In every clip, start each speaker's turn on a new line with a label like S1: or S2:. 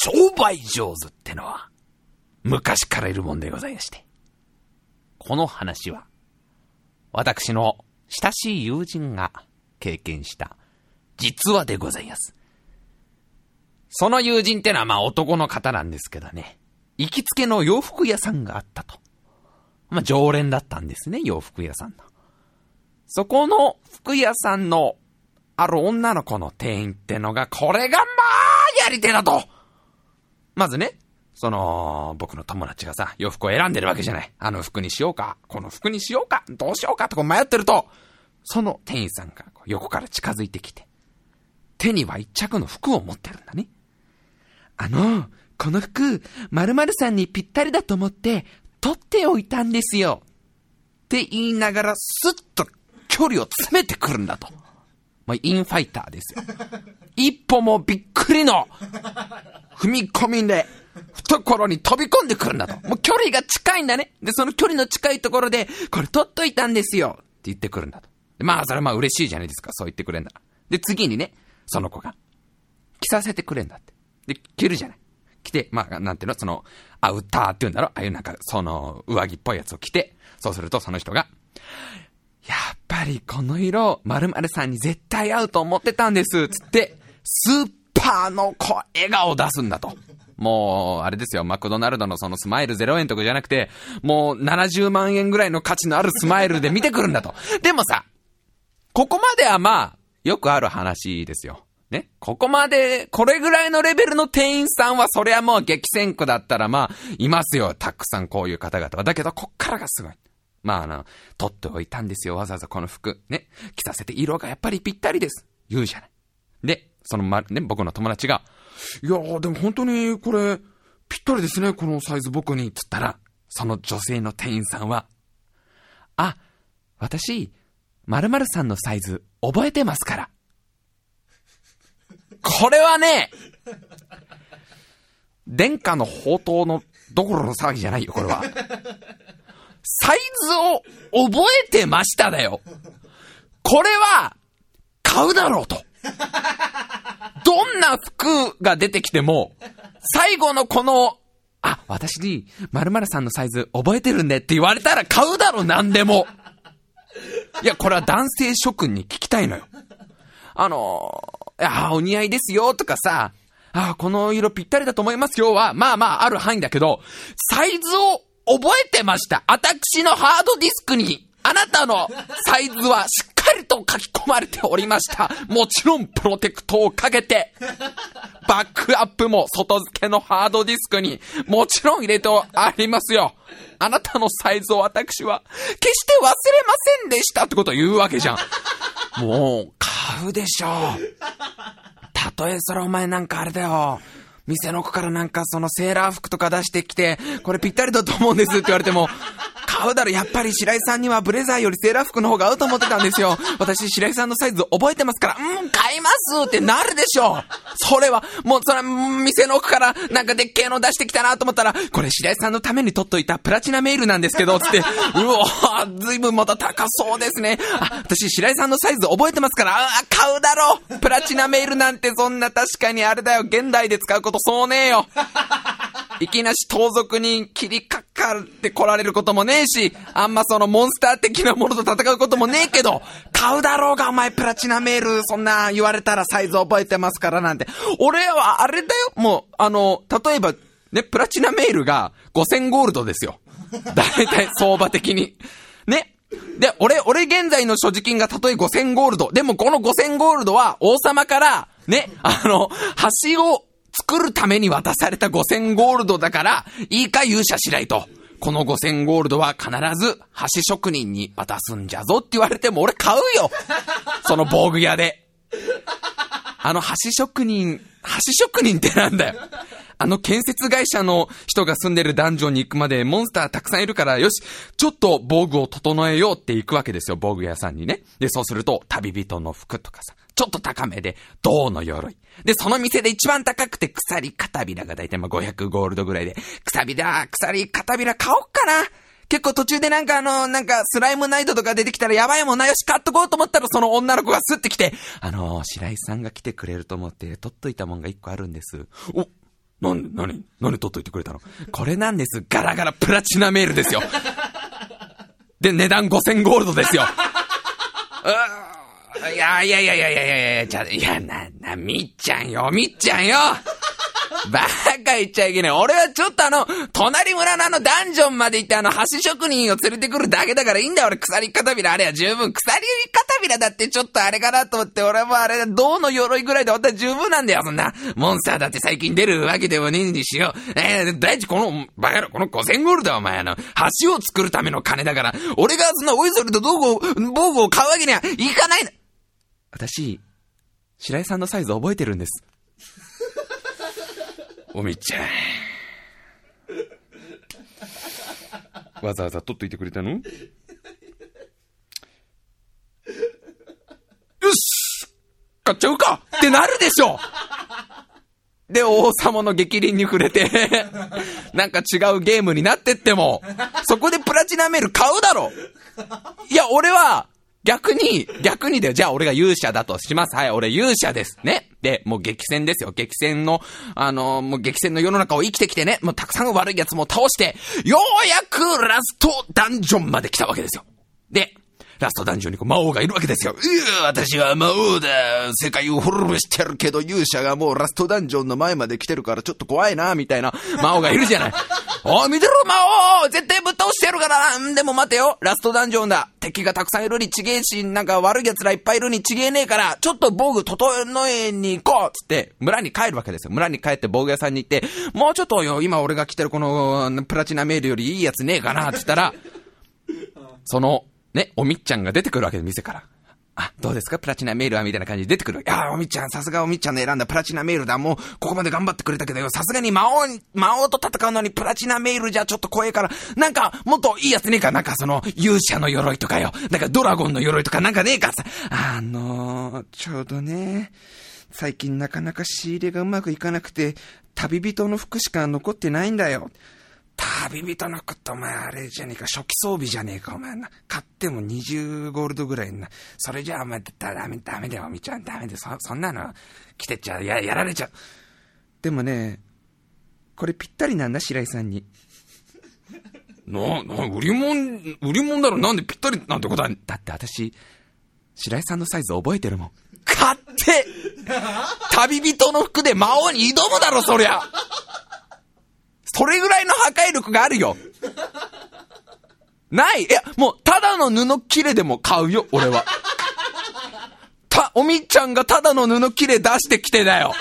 S1: 商売上手ってのは、昔からいるもんでございまして。この話は、私の親しい友人が経験した実話でございます。その友人ってのはまあ男の方なんですけどね、行きつけの洋服屋さんがあったと。まあ常連だったんですね、洋服屋さんの。そこの服屋さんのある女の子の店員ってのが、これがまあやり手だとまずね、その、僕の友達がさ、洋服を選んでるわけじゃない。あの服にしようか、この服にしようか、どうしようかとか迷ってると、その店員さんが横から近づいてきて、手には一着の服を持ってるんだね。あの、この服、〇〇さんにぴったりだと思って、取っておいたんですよ。って言いながら、スッと距離を詰めてくるんだと。まあ、インファイターですよ。一歩もびっくりの、踏み込みで、懐に飛び込んでくるんだと。もう距離が近いんだね。で、その距離の近いところで、これ取っといたんですよ。って言ってくるんだと。まあ、それはまあ嬉しいじゃないですか。そう言ってくれんだ。で、次にね、その子が、着させてくれんだって。で、着るじゃない。着て、まあ、なんていうの、その、アウターって言うんだろ？ああいうなんか、その、上着っぽいやつを着て、そうするとその人が、やっぱりこの色、〇〇さんに絶対合うと思ってたんです、つって、スーパーの子、笑顔を出すんだと。もう、あれですよ、マクドナルドのそのスマイル0円とかじゃなくて、もう70万円ぐらいの価値のあるスマイルで見てくるんだと。でもさ、ここまではまあ、よくある話ですよ。ね？ここまで、これぐらいのレベルの店員さんは、そりゃもう激戦区だったらまあ、いますよ。たくさんこういう方々は。だけど、こっからがすごい。まあ、あの、取っておいたんですよ。わざわざこの服。ね。着させて色がやっぱりぴったりです。言うじゃない。で、そのま、ね、僕の友達が、いやー、でも本当にこれ、ぴったりですね。このサイズ僕に。つったら、その女性の店員さんは、あ、私、〇〇さんのサイズ覚えてますから。これはね、殿下の宝刀のどころの騒ぎじゃないよ、これは。サイズを覚えてましただよ。これは、買うだろうと。どんな服が出てきても、最後のこの、あ、私に、〇〇さんのサイズ覚えてるんでって言われたら買うだろ、なんでも。いや、これは男性諸君に聞きたいのよ。あのあ、お似合いですよとかさ、あ、この色ぴったりだと思いますよは、まあまあある範囲だけど、サイズを覚えてました。私のハードディスクに、あなたのサイズはしっかりと書き込まれておりました。もちろんプロテクトをかけて、バックアップも外付けのハードディスクにもちろん入れてありますよ。あなたのサイズを私は決して忘れませんでしたってことを言うわけじゃん。もう、買うでしょう。たとえそれお前なんかあれだよ。店の子からなんかそのセーラー服とか出してきて、これぴったりだと思うんですって言われても、買うだろ、やっぱり白井さんにはブレザーよりセーラー服の方が合うと思ってたんですよ。私、白井さんのサイズ覚えてますから、うん、買いますってなるでしょ。それは、もう、それは、店の奥から、なんかでっけえの出してきたなと思ったら、これ白井さんのために取っといたプラチナメールなんですけど、つって、うおー、ずいぶんまた高そうですね。あ、私、白井さんのサイズ覚えてますから、あ、買うだろプラチナメールなんてそんな確かにあれだよ、現代で使うことそうねえよ。いきなし盗賊に切りかかって来られることもねえし、あんまそのモンスター的なものと戦うこともねえけど、買うだろうがお前プラチナメール、そんな言われたらサイズ覚えてますからなんて。俺はあれだよ、もう、あの、例えば、ね、プラチナメールが5000ゴールドですよ。だいたい相場的に。ね。で、俺、俺現在の所持金がたとえ5000ゴールド。でもこの5000ゴールドは王様から、ね、あの、橋を作るために渡された5000ゴールドだから、いいか勇者しないと。この5000ゴールドは必ず橋職人に渡すんじゃぞって言われても俺買うよその防具屋で。あの橋職人、橋職人ってなんだよ。あの建設会社の人が住んでるダンジョンに行くまでモンスターたくさんいるから、よし、ちょっと防具を整えようって行くわけですよ、防具屋さんにね。で、そうすると、旅人の服とかさ、ちょっと高めで、銅の鎧。で、その店で一番高くて鎖片びらがだいたいまあ500ゴールドぐらいで、鎖びら、鎖片びら買おっかな。結構途中でなんかあの、なんかスライムナイトとか出てきたらやばいもんなよし買っとこうと思ったらその女の子がスッて来て、あの、白井さんが来てくれると思って取っといたもんが一個あるんです。お、なんで、何、何取っといてくれたの？これなんです。ガラガラプラチナメールですよ。で、値段5000ゴールドですよ。うーいやいやいやいやいやいやいや、じゃいや、な、な、みっちゃんよ、みっちゃんよ バカ言っちゃいけない。俺はちょっとあの、隣村のあのダンジョンまで行ってあの橋職人を連れてくるだけだからいいんだよ。俺鎖片びらあれは十分。鎖片びらだってちょっとあれかなと思って、俺もあれ、銅の鎧ぐらいで俺は十分なんだよ。そんな、モンスターだって最近出るわけでもねえにしよう。えー、大地この、バカ野郎、この5000ゴールドはお前あの、橋を作るための金だから、俺がそんなおいそれと道具を、防具を買うわけにはいかない私、白井さんのサイズ覚えてるんです。おみちゃん。わざわざ取っといてくれたの？よし！買っちゃうか！ってなるでしょ！で、王様の激鱗に触れてなんか違うゲームになってっても、そこでプラチナメール買うだろ！いや、俺は、逆に、逆にだよ。じゃあ俺が勇者だとします。はい、俺勇者です。ね。で、もう激戦ですよ。激戦の、あのー、もう激戦の世の中を生きてきてね、もうたくさん悪い奴も倒して、ようやくラストダンジョンまで来たわけですよ。で、ラストダンジョンにこう魔王がいるわけですよ。うぅ、私は魔王だ世界を滅ぼしてるけど勇者がもうラストダンジョンの前まで来てるからちょっと怖いな、みたいな 魔王がいるじゃない。おい、見てろ、魔王絶対ぶっ倒してやるからなでも待てよラストダンジョンだ敵がたくさんいるにちげえし、なんか悪い奴らいっぱいいるにちげえねえから、ちょっと防具整えに行こうつって、村に帰るわけですよ。村に帰って防具屋さんに行って、もうちょっとよ、今俺が着てるこのプラチナメールよりいいやつねえかなって言ったら、そのね、おみっちゃんが出てくるわけで、店から。あ、どうですか？プラチナメールはみたいな感じで出てくる。いやおみっちゃん、さすがおみっちゃんの選んだプラチナメールだ。もう、ここまで頑張ってくれたけどよ。さすがに魔王に、魔王と戦うのにプラチナメールじゃちょっと怖いから、なんか、もっといいやつねえか？なんかその、勇者の鎧とかよ。なんかドラゴンの鎧とか？なんかねえか？さ。あのー、ちょうどね、最近なかなか仕入れがうまくいかなくて、旅人の服しか残ってないんだよ。旅人のこと、お前あれじゃねえか、初期装備じゃねえか、お前な。買っても20ゴールドぐらいな。それじゃあお前、ダメ、ダメだよ、みちゃん、ダメで、そ、そんなの、来てっちゃう、や、やられちゃう。でもね、これぴったりなんだ、白井さんに。な、な、売り物、売り物だろ、なんでぴったりなんてことは。だって私、白井さんのサイズ覚えてるもん。買って旅人の服で魔王に挑むだろ、そりゃそれぐらいの破壊力があるよ。ないいや、もう、ただの布切れでも買うよ、俺は。た、おみちゃんがただの布切れ出してきてだよ。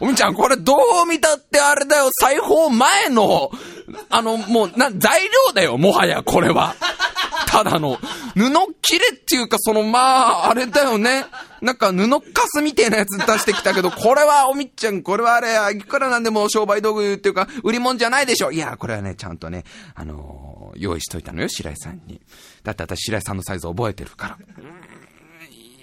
S1: おみちゃん、これどう見たってあれだよ、裁縫前の、あの、もう、な、材料だよ、もはや、これは。ただの、布切れっていうか、その、まあ、あれだよね。なんか布かすみたいなやつ出してきたけど、これはおみっちゃん、これはあれ、いくらなんでも商売道具っていうか、売り物じゃないでしょ。いや、これはね、ちゃんとね、あのー、用意しといたのよ、白井さんに。だって私白井さんのサイズ覚えてるから。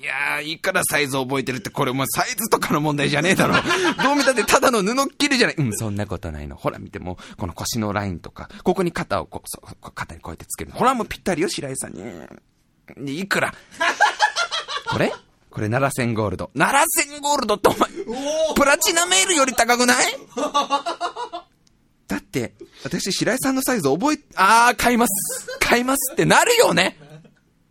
S1: いやー、いいからサイズ覚えてるって、これもうサイズとかの問題じゃねえだろ。どう見たってただの布切るじゃない。うん、そんなことないの。ほら見ても、この腰のラインとか、ここに肩をこう、そう、肩にこうやってつける。ほらもうぴったりよ、白井さんに。いくら？これ？これ7000ゴールド。7000ゴールドってお前、プラチナメールより高くない？だって、私白井さんのサイズ覚え、あー、買います。買いますってなるよね。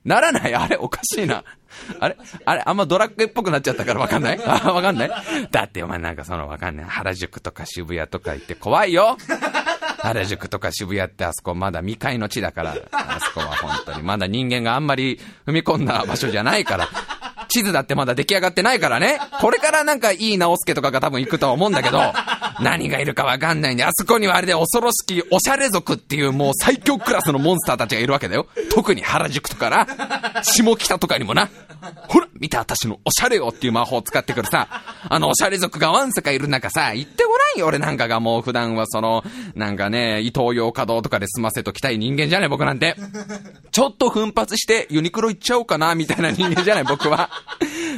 S1: ならないあれおかしいな。あれあれあんまドラッグっぽくなっちゃったからわかんない？あ、わかんない？だってお前なんかそのわかんない。原宿とか渋谷とか行って怖いよ。原宿とか渋谷ってあそこまだ未開の地だから、あそこは本当に。まだ人間があんまり踏み込んだ場所じゃないから、地図だってまだ出来上がってないからね。これからなんかいい直輔とかが多分行くとは思うんだけど、何がいるかわかんないんで、あそこにはあれで恐ろしきおしゃれ族っていうもう最強クラスのモンスターたちがいるわけだよ。特に原宿とかな、下北とかにもな。ほら見た私のおしゃれよっていう魔法を使ってくるさ、あのおしゃれ族がわんさかいる中さ、行ってごらんよ俺なんかがもう普段はその、なんかね、伊東洋華堂とかで済ませときたい人間じゃない僕なんて。ちょっと奮発してユニクロ行っちゃおうかなみたいな人間じゃない僕は。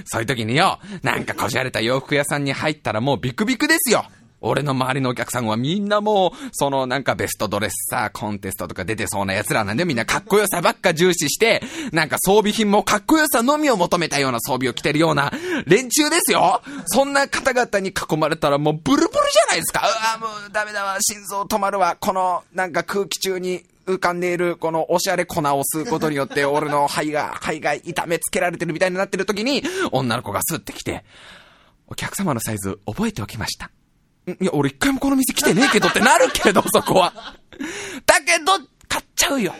S1: そういう時によ、なんかこじゃれた洋服屋さんに入ったらもうビクビクですよ。俺の周りのお客さんはみんなもう、そのなんかベストドレッサーコンテストとか出てそうな奴らなんでみんなかっこよさばっか重視して、なんか装備品もかっこよさのみを求めたような装備を着てるような連中ですよ。そんな方々に囲まれたらもうブルブルじゃないですか。うわもうダメだわ、心臓止まるわ、このなんか空気中に浮かんでいる、このおしゃれ粉を吸うことによって、俺の肺が、肺が痛めつけられてるみたいになってる時に、女の子がスってきて、お客様のサイズ覚えておきました。いや、俺一回もこの店来てねえけどってなるけど、そこは。だけど、買っちゃうよ。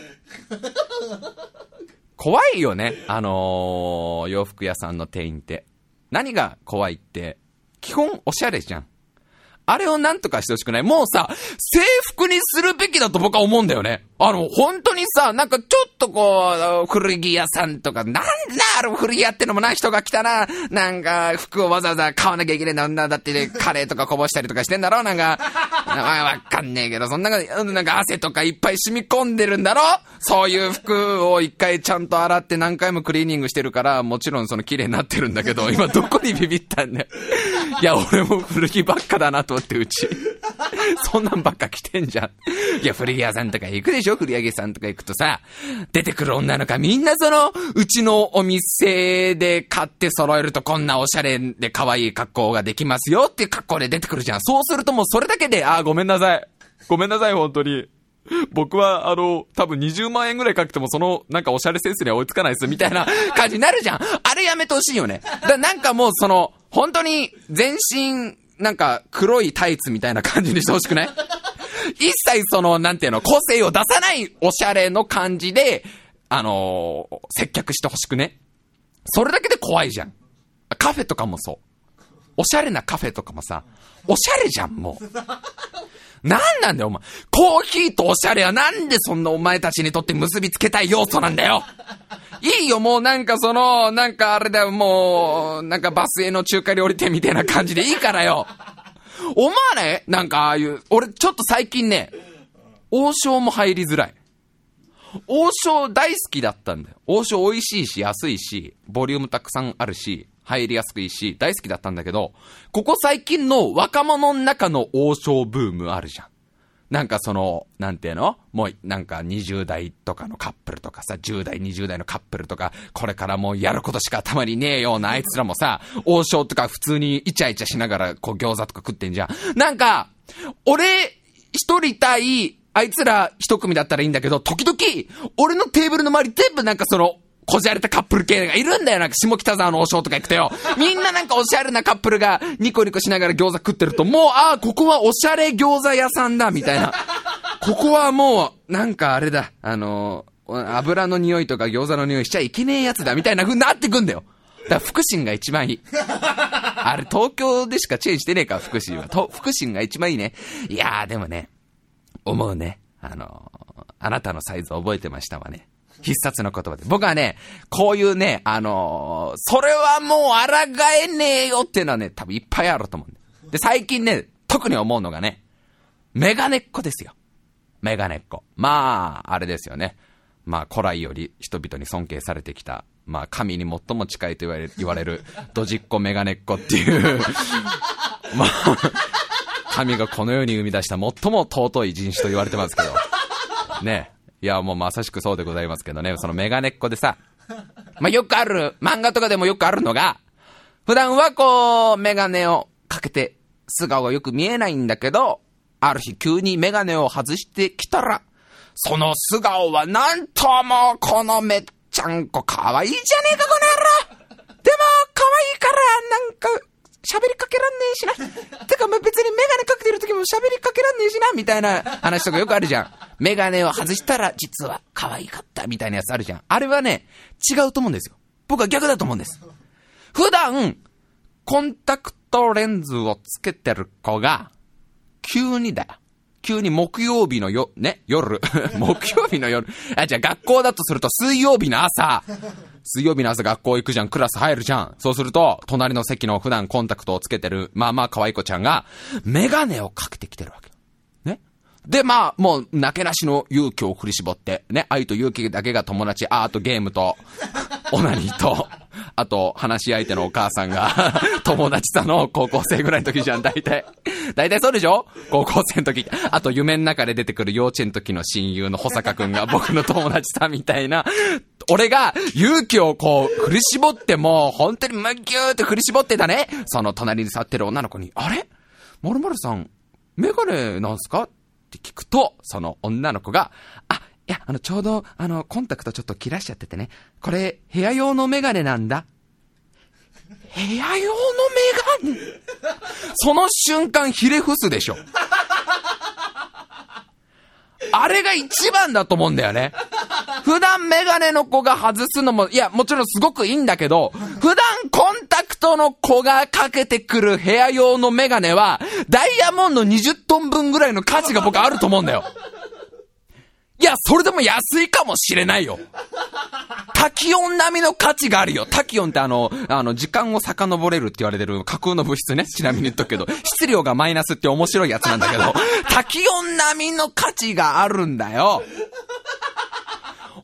S1: 怖いよね。あのー、洋服屋さんの店員って。何が怖いって、基本おしゃれじゃん。あれをなんとかしてほしくない。もうさ、制服にするべきだと僕は思うんだよね。あの、本当にさ、なんかちょっとこう、古着屋さんとか、なんだあの古着屋ってのもな、人が来たら、なんか服をわざわざ買わなきゃいけない。んだ、だってね、カレーとかこぼしたりとかしてんだろ。なんか、わかんねえけど、そんな、なんか汗とかいっぱい染み込んでるんだろ？そういう服を一回ちゃんと洗って何回もクリーニングしてるから、もちろんその綺麗になってるんだけど、今どこにビビったんだよ。いや、俺も古着ばっかだなと思って、うち。そんなんばっか着てんじゃん。いや、古着屋さんとか行くでしょ？古着さんとか行くとさ、出てくる女の子みんなその、うちのお店で買って揃えるとこんなおしゃれで可愛い格好ができますよっていう格好で出てくるじゃん。そうするともうそれだけで、ああ、ごめんなさい。ごめんなさい、本当に。僕は、あの、多分20万円ぐらいかけてもその、なんかおしゃれセンスには追いつかないです、みたいな 感じになるじゃん。あれやめてほしいよね。だなんかもうその、本当に全身、なんか黒いタイツみたいな感じにしてほしくない？一切その、なんていうの、個性を出さないおしゃれの感じで、あのー、接客してほしくね。それだけで怖いじゃん。カフェとかもそう。おしゃれなカフェとかもさ、おしゃれじゃん、もう。なんなんだよ、お前。コーヒーとおしゃれはなんでそんなお前たちにとって結びつけたい要素なんだよ。いいよ、もうなんかその、なんかあれだよ、もう、なんかバスへの中華料理店みたいな感じでいいからよ。思わねなんかああいう、俺ちょっと最近ね、王将も入りづらい。王将大好きだったんだよ。王将美味しいし、安いし、ボリュームたくさんあるし、入りやすくいいし、大好きだったんだけど、ここ最近の若者の中の王将ブームあるじゃん。なんかその、なんていうの？もうなんか20代とかのカップルとかさ、10代、20代のカップルとか、これからもうやることしか頭にねえようなあいつらもさ、王将とか普通にイチャイチャしながらこう餃子とか食ってんじゃん。なんか、俺、一人対、あいつら一組だったらいいんだけど、時々、俺のテーブルの周り全部なんかその、こじゃれたカップル系がいるんだよ。なんか下北沢の王将とか行くとよ。みんななんかおしゃれなカップルがニコニコしながら餃子食ってると、もう、ああ、ここはおしゃれ餃子屋さんだ、みたいな。ここはもう、なんかあれだ、あの油の匂いとか餃子の匂いしちゃいけねえやつだ、みたいな風になってくんだよ。だから福神が一番いい。あれ、東京でしかチェーンしてねえか、福神は。と、福神が一番いいね。いやー、でもね、思うね。あのあなたのサイズ覚えてましたわね。必殺の言葉で。僕はね、こういうね、あのー、それはもう抗えねえよっていうのはね、多分いっぱいあると思うんで。最近ね、特に思うのがね、メガネっ子ですよ。メガネっ子。まあ、あれですよね。まあ、古来より人々に尊敬されてきた、まあ、神に最も近いと言われ、言われる、ドジっ子メガネっ子っていう まあ、神がこの世に生み出した最も尊い人種と言われてますけど、ね。いや、もうまさしくそうでございますけどね、そのメガネっ子でさ、まあ、よくある、漫画とかでもよくあるのが、普段はこう、メガネをかけて、素顔がよく見えないんだけど、ある日急にメガネを外してきたら、その素顔はなんともこのめっちゃんこ可愛いじゃねえか、この野郎。でも、可愛いから、なんか、喋りかけらんねえしな。てか、別にメガネかけてる時も喋りかけらんねえしな、みたいな話とかよくあるじゃん。メガネを外したら、実は可愛かった、みたいなやつあるじゃん。あれはね、違うと思うんですよ。僕は逆だと思うんです。普段、コンタクトレンズをつけてる子が、急にだよ。急に木曜日のよ、ね、夜。木曜日の夜。あ、じゃあ学校だとすると水曜日の朝。水曜日の朝学校行くじゃん、クラス入るじゃん。そうすると、隣の席の普段コンタクトをつけてる、まあまあ可愛い子ちゃんが、メガネをかけてきてるわけ。で、まあ、もう、なけなしの勇気を振り絞って、ね、愛と勇気だけが友達、アートゲームと、オナニーと、あと、話し相手のお母さんが 友達さの高校生ぐらいの時じゃん、大体。大体そうでしょ？高校生の時。あと夢の中で出てくる幼稚園の時の親友の保坂くんが僕の友達さみたいな、俺が勇気をこう振り絞ってもう本当にむぎゅーって振り絞ってたね。その隣に座ってる女の子に、あれ？まるまるさん、メガネなんすか？って聞くと、その女の子が、あ、いや、あの、ちょうど、あの、コンタクトちょっと切らしちゃっててね。これ、部屋用のメガネなんだ。部屋用のメガネ？その瞬間、ひれ伏すでしょ。あれが一番だと思うんだよね。普段メガネの子が外すのも、いや、もちろんすごくいいんだけど、普段コンタクトの子がかけてくる部屋用のメガネは、ダイヤモンド20トン分ぐらいの価値が僕あると思うんだよ。いや、それでも安いかもしれないよ。タキオン並みの価値があるよ。タキオンってあの、あの、時間を遡れるって言われてる架空の物質ね。ちなみに言っとくけど、質量がマイナスって面白いやつなんだけど、タキオン並みの価値があるんだよ。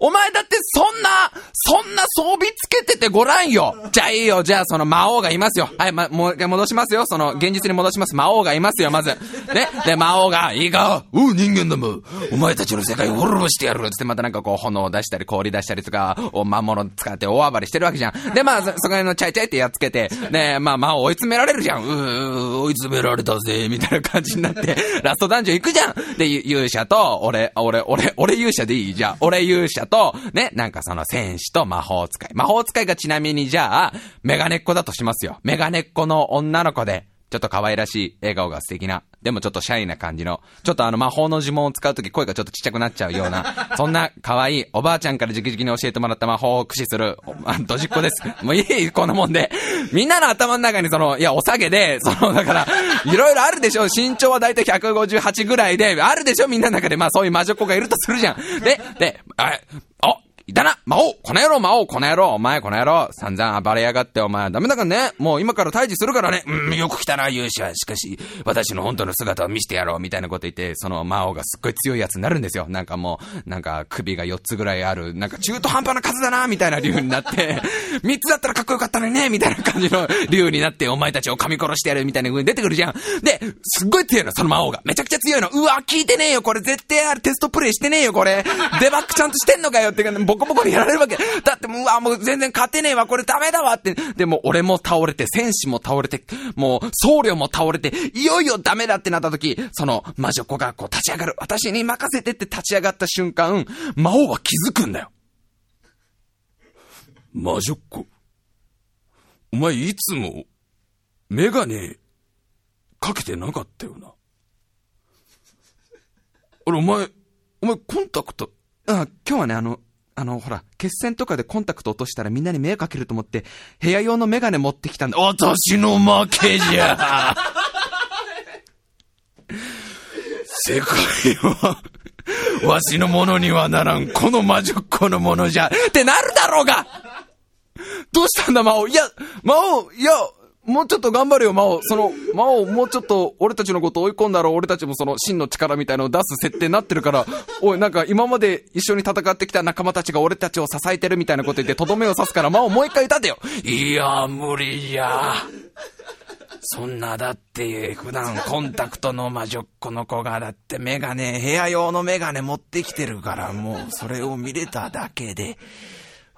S1: お前だってそんな、そんな装備つけててごらんよ。じゃあいいよ。じゃあその魔王がいますよ。はい、ま、もう一回戻しますよ。その、現実に戻します。魔王がいますよ、まず。ね。で、魔王が、いいかおう、人間ども。お前たちの世界を滅ぼしてやる。つってまたなんかこう、炎を出したり、氷出したりとか、お、魔物使って大暴れしてるわけじゃん。で、まあ、そ、そこのチャイチャイってやっつけて、ね、まあ、魔王追い詰められるじゃん。うー、追い詰められたぜ、みたいな感じになって、ラストダンジョン行くじゃん。で、勇者と、俺、俺、俺、俺勇者でいい？じゃん。俺勇者と、ね、なんかその戦士と魔法使い。魔法使いがちなみにじゃあ、メガネっ子だとしますよ。メガネっ子の女の子で、ちょっと可愛らしい、笑顔が素敵な、でもちょっとシャイな感じの、ちょっとあの魔法の呪文を使うとき声がちょっとちっちゃくなっちゃうような、そんな可愛いおばあちゃんから直々に教えてもらった魔法を駆使する、ドジっ子です。もういい、こんなもんで。みんなの頭の中にその、いや、お下げで、その、だから、いろいろあるでしょ。身長はだいたい158ぐらいで、あるでしょみんなの中で、まあそういう魔女っ子がいるとするじゃん。で、で、あ、あ、いたな魔王この野郎魔王この野郎お前この野郎散々暴れやがってお前ダメだからねもう今から退治するからねうん、よく来たな勇者しかし、私の本当の姿を見せてやろうみたいなこと言って、その魔王がすっごい強いやつになるんですよ。なんかもう、なんか首が4つぐらいある、なんか中途半端な数だなみたいな竜になって、3つだったらかっこよかったのにねみたいな感じの竜になって、お前たちを噛み殺してやるみたいな風に出てくるじゃん。で、すっごい強いの、その魔王が。めちゃくちゃ強いの。うわ、聞いてねえよこれ絶対あるテストプレイしてねえよこれ。デバッグちゃんとしてんのかよってボコボコにやられるわけ。だってもう、うわ、もう全然勝てねえわ、これダメだわって。でも俺も倒れて、戦士も倒れて、もう僧侶も倒れて、いよいよダメだってなった時、その魔女子がこう立ち上がる。私に任せてって立ち上がった瞬間、魔王は気づくんだよ。魔女っ子。お前いつも、メガネ、かけてなかったよな。俺、お前、お前コンタクト、あ、今日はね、あの、あの、ほら、決戦とかでコンタクト落としたらみんなに迷惑かけると思って、部屋用のメガネ持ってきたんだ。私の負けじゃ。世界は、わしのものにはならん、この魔女っ子のものじゃ、ってなるだろうが。どうしたんだ、魔王いや、魔王いや、もうちょっと頑張れよ、魔王。その、魔王、もうちょっと、俺たちのこと追い込んだら、俺たちもその、真の力みたいのを出す設定になってるから、おい、なんか、今まで一緒に戦ってきた仲間たちが俺たちを支えてるみたいなこと言って、とどめを刺すから、魔王もう一回歌てよ。いや、無理や。そんな、だって、普段コンタクトの魔女っ子の子が、だってメガネ、部屋用のメガネ持ってきてるから、もう、それを見れただけで、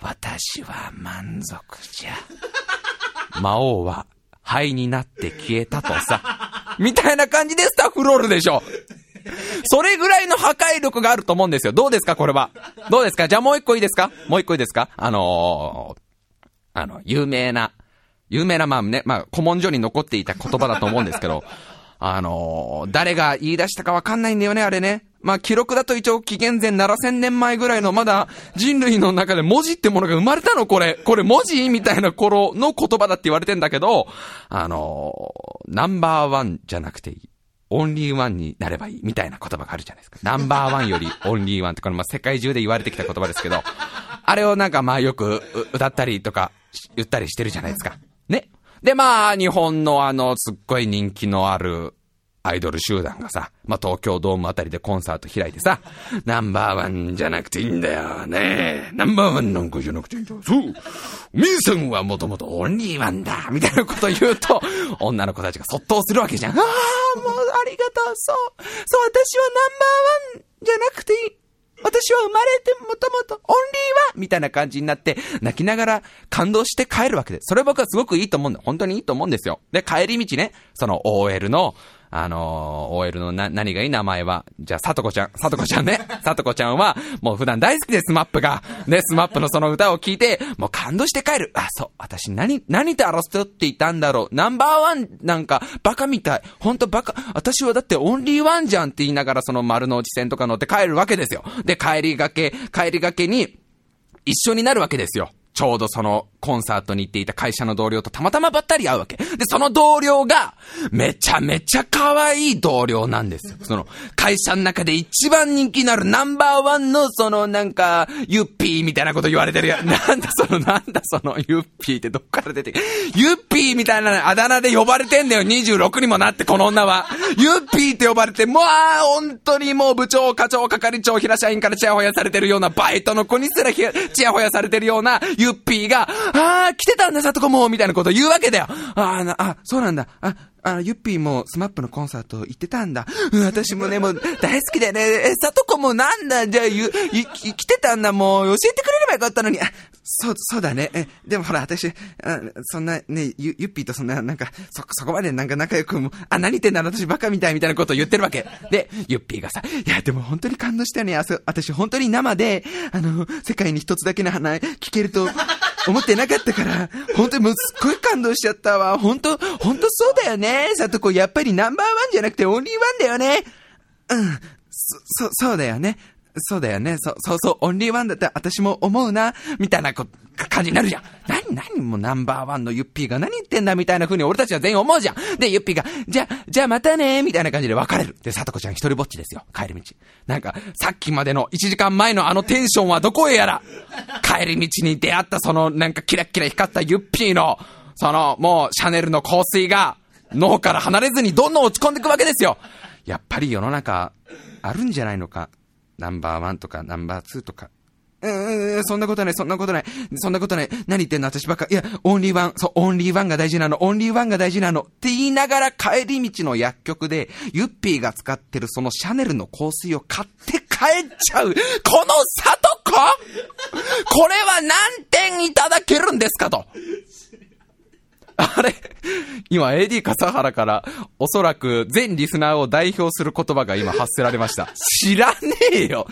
S1: 私は満足じゃ。魔王は、灰になって消えたとさ、みたいな感じでスタッフロールでしょ。それぐらいの破壊力があると思うんですよ。どうですかこれは。どうですか？じゃあもう一個いいですか？もう一個いいですか？あのー、あの、有名な、有名なまあね、まあ古文書に残っていた言葉だと思うんですけど、あのー、誰が言い出したかわかんないんだよね、あれね。まあ記録だと一応紀元前7000年前ぐらいのまだ人類の中で文字ってものが生まれたのこれ。これ文字みたいな頃の言葉だって言われてんだけど、あのー、ナンバーワンじゃなくていい。オンリーワンになればいいみたいな言葉があるじゃないですか。ナンバーワンよりオンリーワンってこれま世界中で言われてきた言葉ですけど、あれをなんかまあよく歌ったりとか言ったりしてるじゃないですか。ね。でまあ日本のあのすっごい人気のあるアイドル集団がさ、まあ、東京ドームあたりでコンサート開いてさ、ナンバーワンじゃなくていいんだよね。ナンバーワンなんかじゃなくていいんだよ。そう。ミーさんはもともとオンリーワンだ。みたいなこと言うと、女の子たちがそっとするわけじゃん。ああ、もうありがとう。そう。そう、私はナンバーワンじゃなくていい。私は生まれてもともとオンリーワンみたいな感じになって、泣きながら感動して帰るわけです。それ僕はすごくいいと思うんだ。本当にいいと思うんですよ。で、帰り道ね、その OL の、あのー、OL のな、何がいい名前は、じゃあ、さとこちゃん、さとこちゃんね。さとこちゃんは、もう普段大好きです、スマップが。ね、スマップのその歌を聴いて、もう感動して帰る。あ、そう、私何、何で争っていたんだろう。ナンバーワンなんか、バカみたい。ほんとバカ、私はだってオンリーワンじゃんって言いながら、その丸の内線とか乗って帰るわけですよ。で、帰りがけ、帰りがけに、一緒になるわけですよ。ちょうどそのコンサートに行っていた会社の同僚とたまたまばったり会うわけ。で、その同僚が、めちゃめちゃ可愛い同僚なんですよ。その、会社の中で一番人気のあるナンバーワンの、そのなんか、ユッピーみたいなこと言われてるやん。なんだその、なんだその、ユッピーってどっから出てユッピーみたいなあだ名で呼ばれてんだよ。26にもなって、この女は。ユッピーって呼ばれて、もう、本当にもう部長、課長、係長、平社員からチヤホヤされてるような、バイトの子にすらチヤホヤされてるような、ユッピーが、あー、来てたんだ、さとこも、みたいなこと言うわけだよ。あー、あ、そうなんだ。あ、あ、ユッピーもスマップのコンサート行ってたんだ。うん、私もね、もう大好きだよね。え、さとこもなんだ、じゃあ、ゆ、ゆ、来てたんだ、もう教えてくれればよかったのに。あ、そう、そうだね。え、でもほら、私、あそんなね、ゆ、ゆっぴーとそんな、なんか、そ、そこまでなんか仲良くも、あ、何言ってんだ、私バカみたいみたいなことを言ってるわけ。で、ゆっぴーがさ、いや、でも本当に感動したよね。あそ、私本当に生で、あの、世界に一つだけの花、聞けると、思ってなかったから、本当にもうすっごい感動しちゃったわ。本当、本当そうだよね。さとこ、やっぱりナンバーワンじゃなくてオンリーワンだよね。うん。そ、そ、そうだよね。そうだよね。そ、そうそう、オンリーワンだって私も思うな。みたいなこ、感じになるじゃん。な、何もナンバーワンのユッピーが何言ってんだみたいな風に俺たちは全員思うじゃん。で、ユッピーが、じゃ、じゃあまたねみたいな感じで別れる。で、さとこちゃん一人ぼっちですよ。帰り道。なんか、さっきまでの1時間前のあのテンションはどこへやら。帰り道に出会ったそのなんかキラキラ光ったユッピーの、その、もうシャネルの香水が、脳から離れずにどんどん落ち込んでいくわけですよ。やっぱり世の中、あるんじゃないのか。ナンバーワンとかナンバーツーとか。うん、そんなことない、そんなことない。そんなことない。何言ってんの私バカ。いや、オンリーワン、そう、オンリーワンが大事なの、オンリーワンが大事なの。って言いながら帰り道の薬局で、ユッピーが使ってるそのシャネルの香水を買って帰っちゃう。この里子これは何点いただけるんですかと。あれ？今 AD 笠原からおそらく全リスナーを代表する言葉が今発せられました。知らねえよ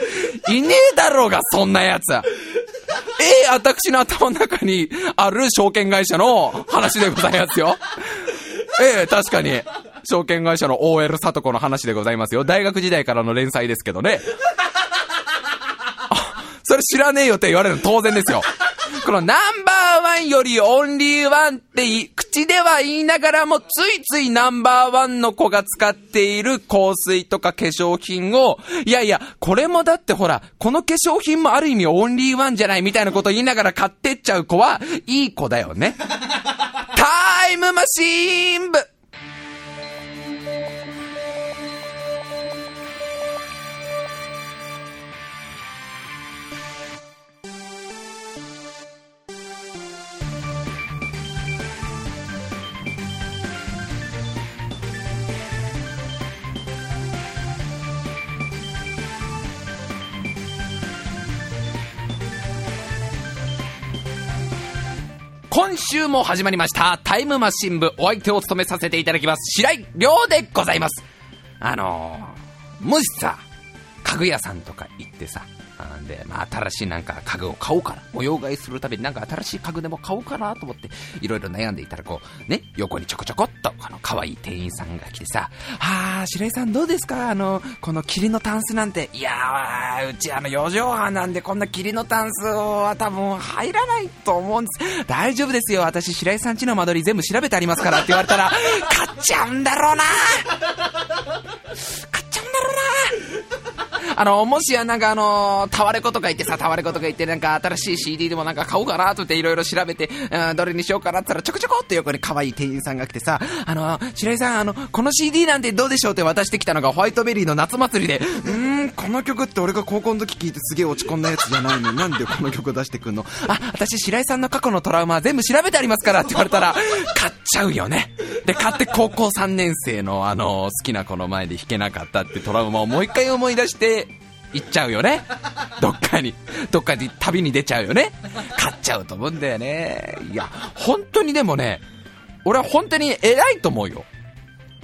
S1: いねえだろうが、そんなやつ。ええ私の頭の中にある証券会社の話でございますよ。ええ確かに。証券会社の OL さとこの話でございますよ。大学時代からの連載ですけどね。それ知らねえよって言われるの当然ですよ。このナンバーワンよりオンリーワンって口では言いながらもついついナンバーワンの子が使っている香水とか化粧品を、いやいや、これもだってほら、この化粧品もある意味オンリーワンじゃないみたいなこと言いながら買ってっちゃう子は、いい子だよね。タイムマシーン部今週も始まりました。タイムマシン部。お相手を務めさせていただきます。白井亮でございます。あのー、もしさ。家具屋さんとか行ってさで、まあ、新しいなんか家具を買おうかな。模様替えするたびになんか新しい家具でも買おうかなと思って、いろいろ悩んでいたら、こう、ね、横にちょこちょこっと、この可愛い店員さんが来てさ、はあ、白井さんどうですか？あの、この霧のタンスなんて。いやー、うちあの4畳半なんでこんな霧のタンスは多分入らないと思うんです。大丈夫ですよ。私白井さんちの間取り全部調べてありますからって言われたら、買っちゃうんだろうな あの、もしやなんかあの、タワレコとか行ってさ、タワレコとか行ってなんか新しい CD でもなんか買おうかなとっていろいろ調べて、うん、どれにしようかなって言ったらちょこちょこって横に可愛い店員さんが来てさ、あの、白井さん、あの、この CD なんてどうでしょうって渡してきたのがホワイトベリーの夏祭りで、うーん、この曲って俺が高校の時聴いてすげえ落ち込んだやつじゃないのなんでこの曲出してくんの？あ、私白井さんの過去のトラウマ全部調べてありますからって言われたら、買っちゃうよね。で、買って高校3年生のあの、好きな子の前で弾けなかったってトラウマをもう一回思い出して、行っちゃうよね。どっかに、どっかで旅に出ちゃうよね。買っちゃうと思うんだよね。いや、本当にでもね、俺は本当に偉いと思うよ。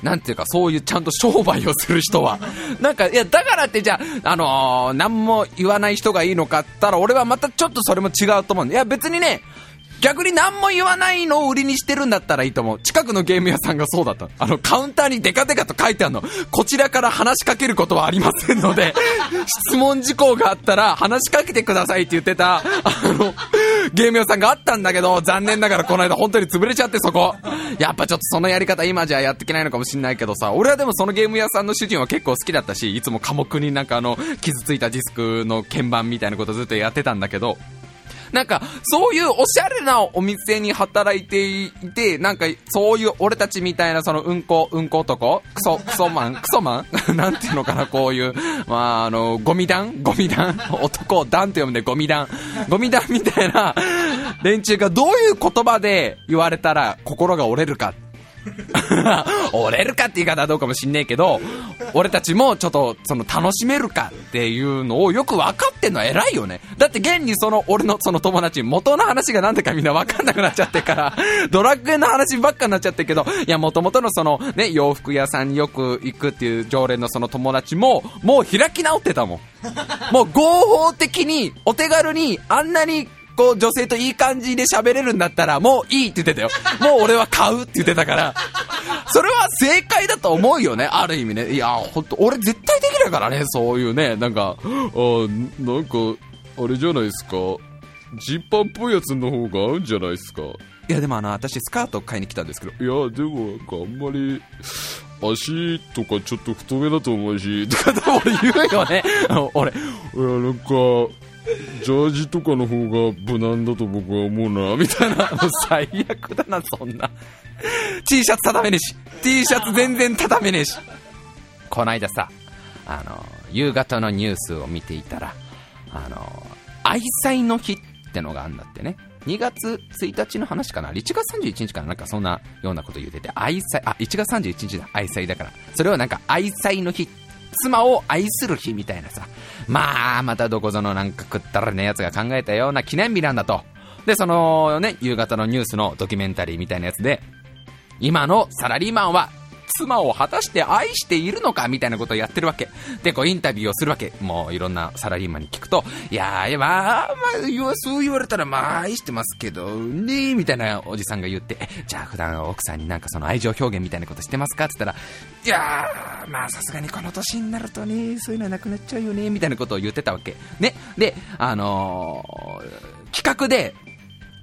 S1: なんていうか、そういうちゃんと商売をする人は。なんか、いや、だからってじゃあ、あのー、何も言わない人がいいのかったら、俺はまたちょっとそれも違うと思うんで。いや、別にね、逆に何も言わないのを売りにしてるんだったらいいと思う。近くのゲーム屋さんがそうだった。あの、カウンターにデカデカと書いてあるの。こちらから話しかけることはありませんので、質問事項があったら話しかけてくださいって言ってた、あの、ゲーム屋さんがあったんだけど、残念ながらこの間本当に潰れちゃってそこ。やっぱちょっとそのやり方今じゃやっていけないのかもしんないけどさ、俺はでもそのゲーム屋さんの主人は結構好きだったし、いつも寡黙になんかあの、傷ついたディスクの鍵盤みたいなことずっとやってたんだけど、なんか、そういうおしゃれなお店に働いていて、なんか、そういう俺たちみたいなそのうんこ、うんこ男？クソ、クソマン？クソマン？なんていうのかな、こういう、まあ、あの、ゴミ団？ゴミ団？男を、団って呼んでゴミ団。ゴミ団みたいな連中がどういう言葉で言われたら心が折れるか 折れるかって言い方はどうかもしんねえけど、俺たちもちょっとその楽しめるかっていうのをよく分かってんのは偉いよね。だって現にその俺のその友達、元の話がなんでかみんな分かんなくなっちゃってから、ドラッグエの話ばっかになっちゃってるけど、いや元々のそのね、洋服屋さんによく行くっていう常連のその友達も、もう開き直ってたもん。もう合法的に、お手軽に、あんなに女性といい感じで喋れるんだったらもういいって言ってたよ。もう俺は買うって言ってたから。それは正解だと思うよね、ある意味ね。いや、ほんと、俺絶対できないからね、そういうね、なんか、あなんか、あれじゃないですか。ジーパンっぽいやつの方が合うんじゃないですか。いや、でもあの、私スカート買いに来たんですけど。いや、でもなんかあんまり、足とかちょっと太めだと思うし、とか俺言うよね。俺、いや、なんか、ジャージとかの方が無難だと僕は思うな、みたいな。もう最悪だな、そんな。T シャツ畳めねえし。T シャツ全然畳めねえし。こないださ、あの、夕方のニュースを見ていたら、あの、愛妻の日ってのがあんだってね。2月1日の話かな ?1 月31日かななんかそんなようなこと言ってて、愛妻、あ、1月31日だ、愛妻だから。それをなんか愛妻の日っ妻を愛する日みたいなさ。まあ、またどこぞのなんか食ったらねやつが考えたような記念日なんだと。で、そのね、夕方のニュースのドキュメンタリーみたいなやつで、今のサラリーマンは妻を果たして愛しているのかみたいなことをやってるわけ。で、こうインタビューをするわけ。もういろんなサラリーマンに聞くと、いやー、まあ、まあ、そう言われたらまあ愛してますけど、ねみたいなおじさんが言って、じゃあ普段奥さんになんかその愛情表現みたいなことしてますか？って言ったら、いやー、まあさすがにこの年になるとね、そういうのはなくなっちゃうよね、みたいなことを言ってたわけ。ね。で、あのー、企画で、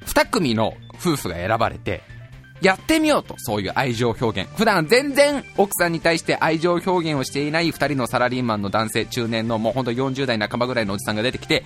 S1: 2組の夫婦が選ばれて、やってみようと、そういう愛情表現。普段全然奥さんに対して愛情表現をしていない二人のサラリーマンの男性、中年のもうほんと40代半ばぐらいのおじさんが出てきて、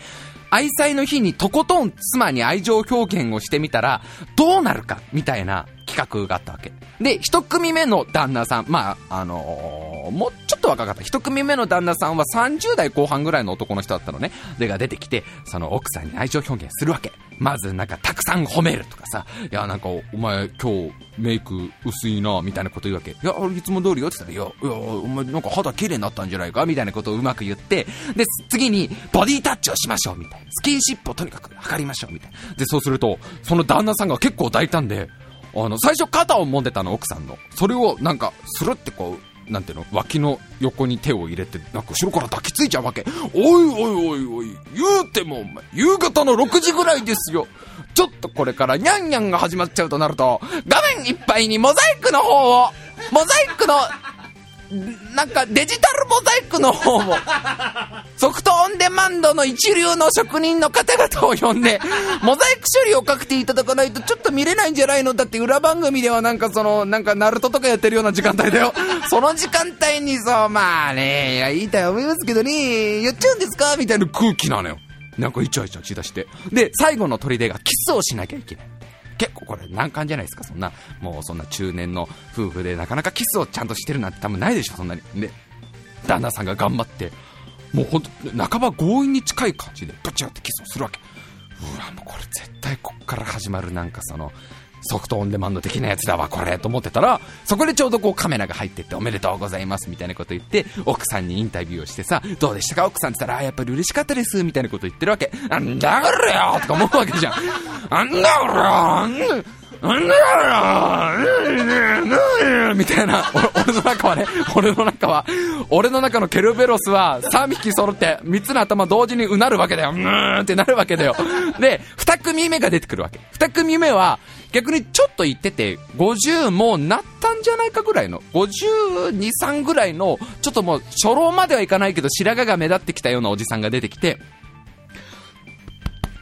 S1: 愛妻の日にとことん妻に愛情表現をしてみたら、どうなるか、みたいな企画があったわけ。で、一組目の旦那さん、まあ、あのー、もうちょっと若かった。一組目の旦那さんは30代後半ぐらいの男の人だったのね。でが出てきて、その奥さんに愛情表現するわけ。まずなんかたくさん褒めるとかさ、いやなんかお前今日メイク薄いな、みたいなこと言うわけ。いや、いつも通りよって言ったら、いや、いや、お前なんか肌綺麗になったんじゃないかみたいなことをうまく言って、で、次にボディタッチをしましょうみたいな。スキンシップをとにかく測りましょうみたいな。で、そうすると、その旦那さんが結構大胆で、あの、最初肩を揉んでたの、奥さんの。それをなんか、スルってこう、なんていうの、脇の横に手を入れて、なんか後ろから抱きついちゃうわけ。おいおいおいおい、言うてもお前、夕方の6時ぐらいですよ。ちょっとこれからニャンニャンが始まっちゃうとなると、画面いっぱいにモザイクの方を、モザイクのなんかデジタルモザイクの方も、ソフトオンデマンドの一流の職人の方々を呼んで、モザイク処理をかけていただかないとちょっと見れないんじゃないの？だって裏番組ではなんかその、なんかナルトとかやってるような時間帯だよ。その時間帯にさ、まあね、いや、言いたい思いますけどね、やっちゃうんですか？みたいな空気なのよ。なんかイチャイチャ血出して。で、最後の砦がキスをしなきゃいけない。結構これ難関じゃないですか、そんな、もうそんな中年の夫婦でなかなかキスをちゃんとしてるなんて多分ないでしょ、そんなに。で、旦那さんが頑張って、もうほんと、半ば強引に近い感じで、ブチュってキスをするわけ。うわ、もうこれ絶対こっから始まるなんかその、ソフトオンデマンド的なやつだわ、これ、と思ってたら、そこでちょうどこうカメラが入ってって、おめでとうございます、みたいなこと言って、奥さんにインタビューをしてさ、どうでしたか、奥さんって言ったら、あ、やっぱり嬉しかったです、みたいなこと言ってるわけ。なんだこれよとか思うわけじゃん。なんだこれよなんだよみたいな、俺の中はね、俺の中は、俺の中のケルベロスは3匹揃って3つの頭同時にうなるわけだよ。うーんってなるわけだよ。で、2組目が出てくるわけ。2組目は、逆にちょっと言ってて、50もうなったんじゃないかぐらいの、52、3ぐらいの、ちょっともう初老まではいかないけど白髪が目立ってきたようなおじさんが出てきて、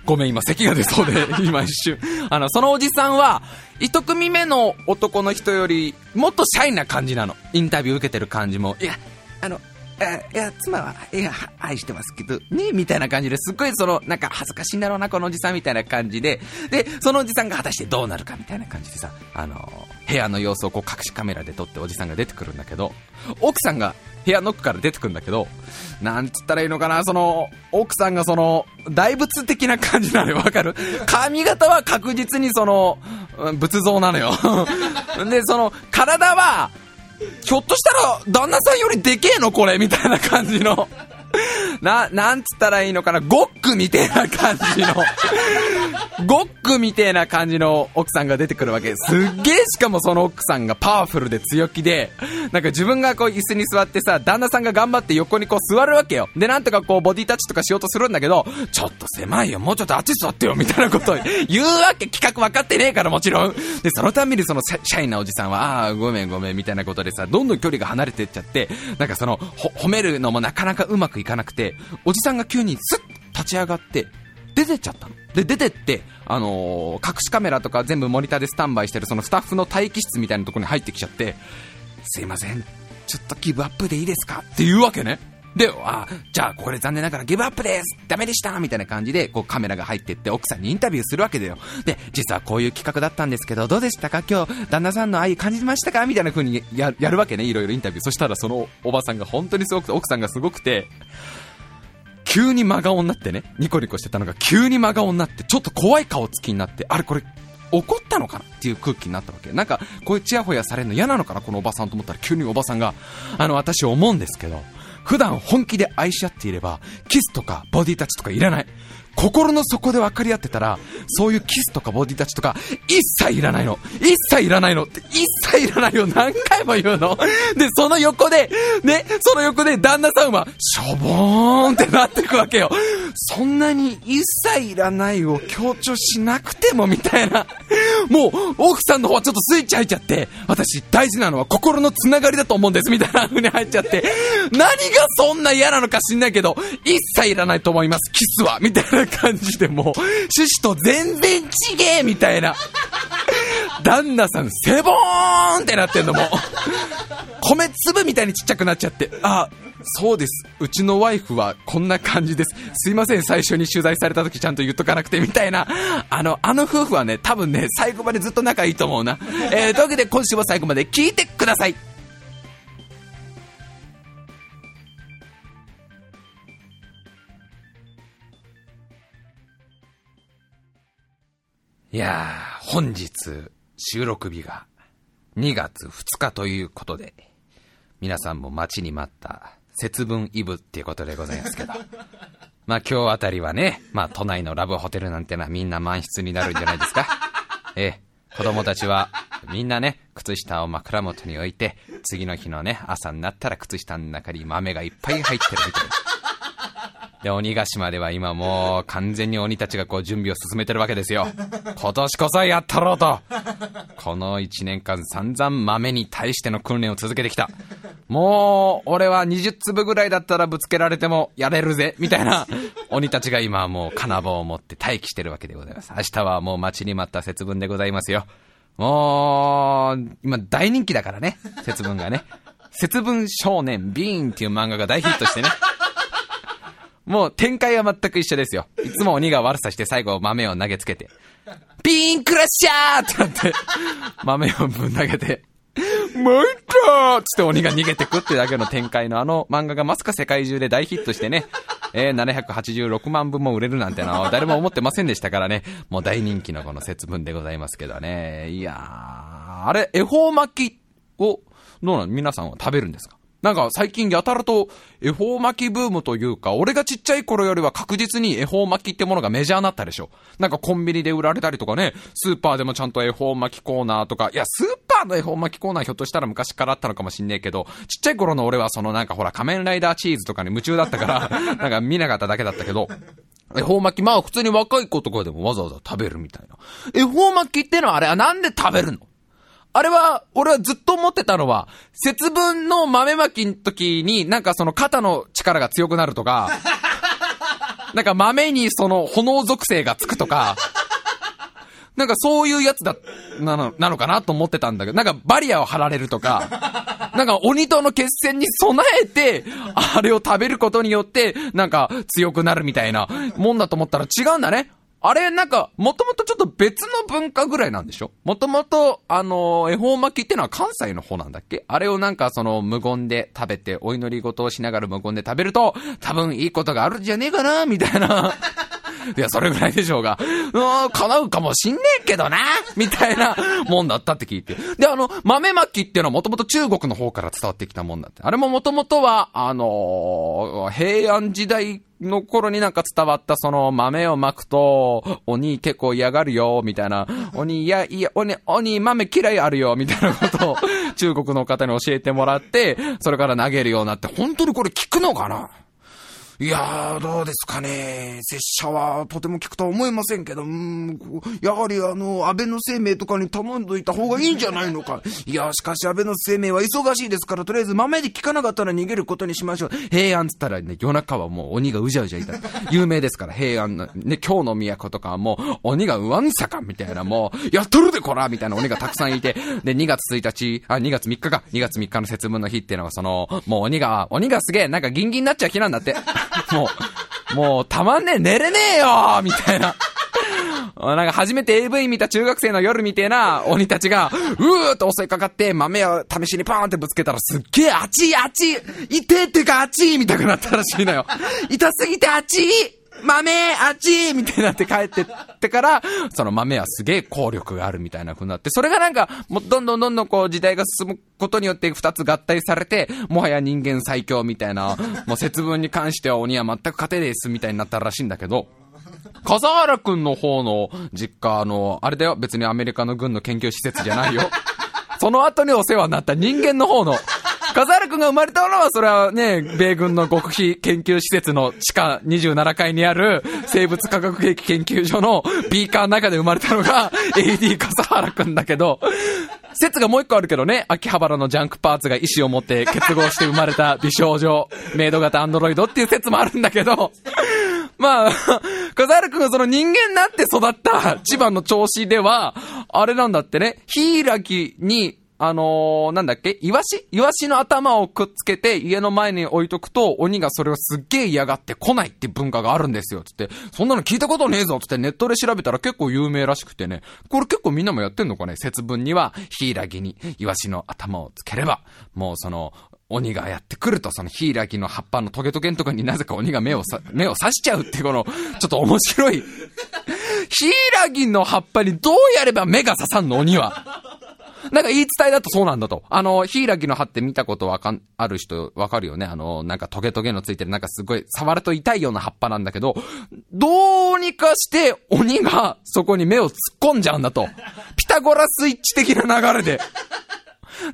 S1: ごめん、今、咳が出そうで、今一瞬。あの、そのおじさんは、一組目の男の人より、もっとシャイな感じなの。インタビュー受けてる感じも。いや、あの、いや、妻は、いや、愛してますけど、ね、みたいな感じですっごいその、なんか恥ずかしいんだろうな、このおじさんみたいな感じで、で、そのおじさんが果たしてどうなるかみたいな感じでさ、あの、部屋の様子をこう隠しカメラで撮っておじさんが出てくるんだけど、奥さんが部屋ノックから出てくるんだけど、なんつったらいいのかな、その、奥さんがその、大仏的な感じなのよ、わかる？髪型は確実にその、仏像なのよ。で、その、体は、ひょっとしたら、旦那さんよりでけえのこれみたいな感じの。な、なんつったらいいのかな、ゴックみたいな感じの、ゴックみたいな感じの奥さんが出てくるわけ。すっげえしかもその奥さんがパワフルで強気で、なんか自分がこう椅子に座ってさ、旦那さんが頑張って横にこう座るわけよ。で、なんとかこうボディタッチとかしようとするんだけど、ちょっと狭いよ、もうちょっとあっち座ってよ、みたいなことを 言うわけ。企画分かってねえからもちろん。で、そのためにそのシャイなおじさんは、ああ、ごめんごめん、みたいなことでさ、どんどん距離が離れてっちゃって、なんかその、褒めるのもなかなかうまくいかなくて、おじさんが急にスッ立ち上がって、出てっちゃったの。で、出てって、あのー、隠しカメラとか全部モニターでスタンバイしてるそのスタッフの待機室みたいなとこに入ってきちゃって、すいません、ちょっとギブアップでいいですか？って言うわけね。で、あ、じゃあこれ残念ながらギブアップですダメでしたみたいな感じで、こうカメラが入ってって奥さんにインタビューするわけだよ。で、実はこういう企画だったんですけど、どうでしたか？今日、旦那さんの愛感じましたか？みたいな風にやるわけね。いろいろインタビュー。そしたらそのおばさんが本当にすごくて、奥さんがすごくて、急に真顔になってね、ニコニコしてたのが急に真顔になって、ちょっと怖い顔つきになって、あれこれ、怒ったのかな？っていう空気になったわけ。なんか、こういうチヤホヤされるの嫌なのかな？このおばさんと思ったら急におばさんが、あの、私思うんですけど、普段本気で愛し合っていれば、キスとかボディタッチとかいらない。心の底で分かり合ってたら、そういうキスとかボディタッチとか、一切いらないの。一切いらないのって、一切いらないよ。何回も言うの。で、その横で、ね、その横で旦那さんは、しょぼーんってなってくわけよ。そんなに一切いらないを強調しなくてもみたいな。もう、奥さんの方はちょっとスイッチ入っちゃって、私大事なのは心のつながりだと思うんですみたいな風に入っちゃって、何がそんな嫌なのか知んないけど、一切いらないと思います。キスは。みたいな感じでもう、趣旨と全然ちげえみたいな。旦那さん、セボーンってなってんのも。米粒みたいにちっちゃくなっちゃって。あ、そうです。うちのワイフはこんな感じです。すいません、最初に取材された時ちゃんと言っとかなくてみたいな。あの、あの夫婦はね、多分ね、最後までずっと仲いいと思うな。えー、というわけで今週も最後まで聞いてください。いやー、本日、収録日が2月2日ということで、皆さんも待ちに待った節分イブっていうことでございますけど。まあ今日あたりはね、まあ都内のラブホテルなんてのはみんな満室になるんじゃないですか。ええ、子供たちはみんなね、靴下を枕元に置いて、次の日のね、朝になったら靴下の中に豆がいっぱい入ってるみたいな。で、鬼ヶ島では今もう完全に鬼たちがこう準備を進めてるわけですよ。今年こそやったろうと。この1年間散々豆に対しての訓練を続けてきた。もう、俺は20粒ぐらいだったらぶつけられてもやれるぜ、みたいな鬼たちが今はもう金棒を持って待機してるわけでございます。明日はもう待ちに待った節分でございますよ。もう、今大人気だからね、節分がね。節分少年ビーンっていう漫画が大ヒットしてね。もう展開は全く一緒ですよ。いつも鬼が悪さして最後豆を投げつけて、ピンクラッシャー！ってなって、豆をぶん投げて、参ったーつって鬼が逃げてくってだけの展開のあの漫画がまさか世界中で大ヒットしてね、えー、786万部も売れるなんてのは誰も思ってませんでしたからね、もう大人気のこの節分でございますけどね。いやー、あれ、恵方巻きを、どうなの皆さんは食べるんですか？なんか最近やたらと恵方巻きブームというか、俺がちっちゃい頃よりは確実に恵方巻きってものがメジャーになったでしょ。なんかコンビニで売られたりとかね、スーパーでもちゃんと恵方巻きコーナーとか、いや、スーパーの恵方巻きコーナーひょっとしたら昔からあったのかもしんねえけど、ちっちゃい頃の俺はそのなんかほら仮面ライダーチーズとかに夢中だったから、なんか見なかっただけだったけど、恵方巻き、まあ普通に若い子とかでもわざわざ食べるみたいな。恵方巻きってのはあれはなんで食べるの？あれは、俺はずっと思ってたのは、節分の豆まきの時に、なんかその肩の力が強くなるとか、なんか豆にその炎属性がつくとか、なんかそういうやつだ、なの、なのかなと思ってたんだけど、なんかバリアを張られるとか、なんか鬼との決戦に備えて、あれを食べることによって、なんか強くなるみたいなもんだと思ったら違うんだね。あれ、なんか、もともとちょっと別の文化ぐらいなんでしょ？もともと、あの、恵方巻きってのは関西の方なんだっけ？あれをなんかその無言で食べて、お祈り事をしながら無言で食べると、多分いいことがあるんじゃねえかなみたいな。いや、それぐらいでしょうが、うーん、叶うかもしんねえけどなみたいなもんだったって聞いて。で、あの、豆巻きっていうのはもともと中国の方から伝わってきたもんだって。あれももともとは、あのー、平安時代の頃になんか伝わったその豆を巻くと、鬼結構嫌がるよ、みたいな。鬼、いや、いや、鬼、鬼豆嫌いあるよ、みたいなことを 中国の方に教えてもらって、それから投げるようになって、本当にこれ効くのかな？いやー、どうですかね。拙者はとても聞くとは思いませんけど、うん、やはりあの、安倍の生命とかに頼んどいた方がいいんじゃないのか。いや、しかし安倍の生命は忙しいですから、とりあえず豆で聞かなかったら逃げることにしましょう。平安つったらね、夜中はもう鬼がうじゃうじゃいた。有名ですから、平安の、ね、今日の都とかはもう、鬼がうわんさかみたいな、もう、やっとるでこらみたいな鬼がたくさんいて、で、2月1日、あ、2月3日か、2月3日の節分の日っていうのは、その、もう鬼が、鬼がすげえ、なんかギンギンになっちゃう日なんだって。もう、もう、たまんねえ、寝れねえよみたいな。なんか初めて AV 見た中学生の夜みてえな鬼たちが、うーっと襲いかかって豆を試しにパーンってぶつけたらすっげえあちあち痛いってかあちみたくなったらしいのよ。痛すぎてあち豆あっちみたいになって帰ってってから、その豆はすげえ効力があるみたいな風になって、それがなんか、もうどんどんどんどんこう時代が進むことによって二つ合体されて、もはや人間最強みたいな、もう節分に関しては鬼は全く勝てですみたいになったらしいんだけど、笠原くんの方の実家、あの、あれだよ、別にアメリカの軍の研究施設じゃないよ。その後にお世話になった人間の方の、笠原くんが生まれたのは、それはね、米軍の極秘研究施設の地下27階にある生物化学兵器研究所のビーカーの中で生まれたのが AD 笠原くんだけど、説がもう一個あるけどね、秋葉原のジャンクパーツが意志を持って結合して生まれた美少女、メイド型アンドロイドっていう説もあるんだけど、まあ、笠原くんがその人間になって育った千葉の調子では、あれなんだってね、ヒイラギにあのー、なんだっけ？イワシ？イワシの頭をくっつけて家の前に置いとくと、鬼がそれをすっげえ嫌がって来ないって文化があるんですよ、つって。そんなの聞いたことねえぞ、つってネットで調べたら結構有名らしくてね。これ結構みんなもやってんのかね？節分には、ヒイラギにイワシの頭をつければ、もうその、鬼がやってくると、そのヒイラギの葉っぱのトゲトゲのとこになぜか鬼が目をさ、目を刺しちゃうっていうこの、ちょっと面白い。ヒイラギの葉っぱにどうやれば目が刺さんの？鬼は。なんか言い伝えだとそうなんだと。あの、ヒイラギの葉って見たことわかん、ある人わかるよね。あの、なんかトゲトゲのついてる、なんかすごい触ると痛いような葉っぱなんだけど、どうにかして鬼がそこに目を突っ込んじゃうんだと。ピタゴラスイッチ的な流れで。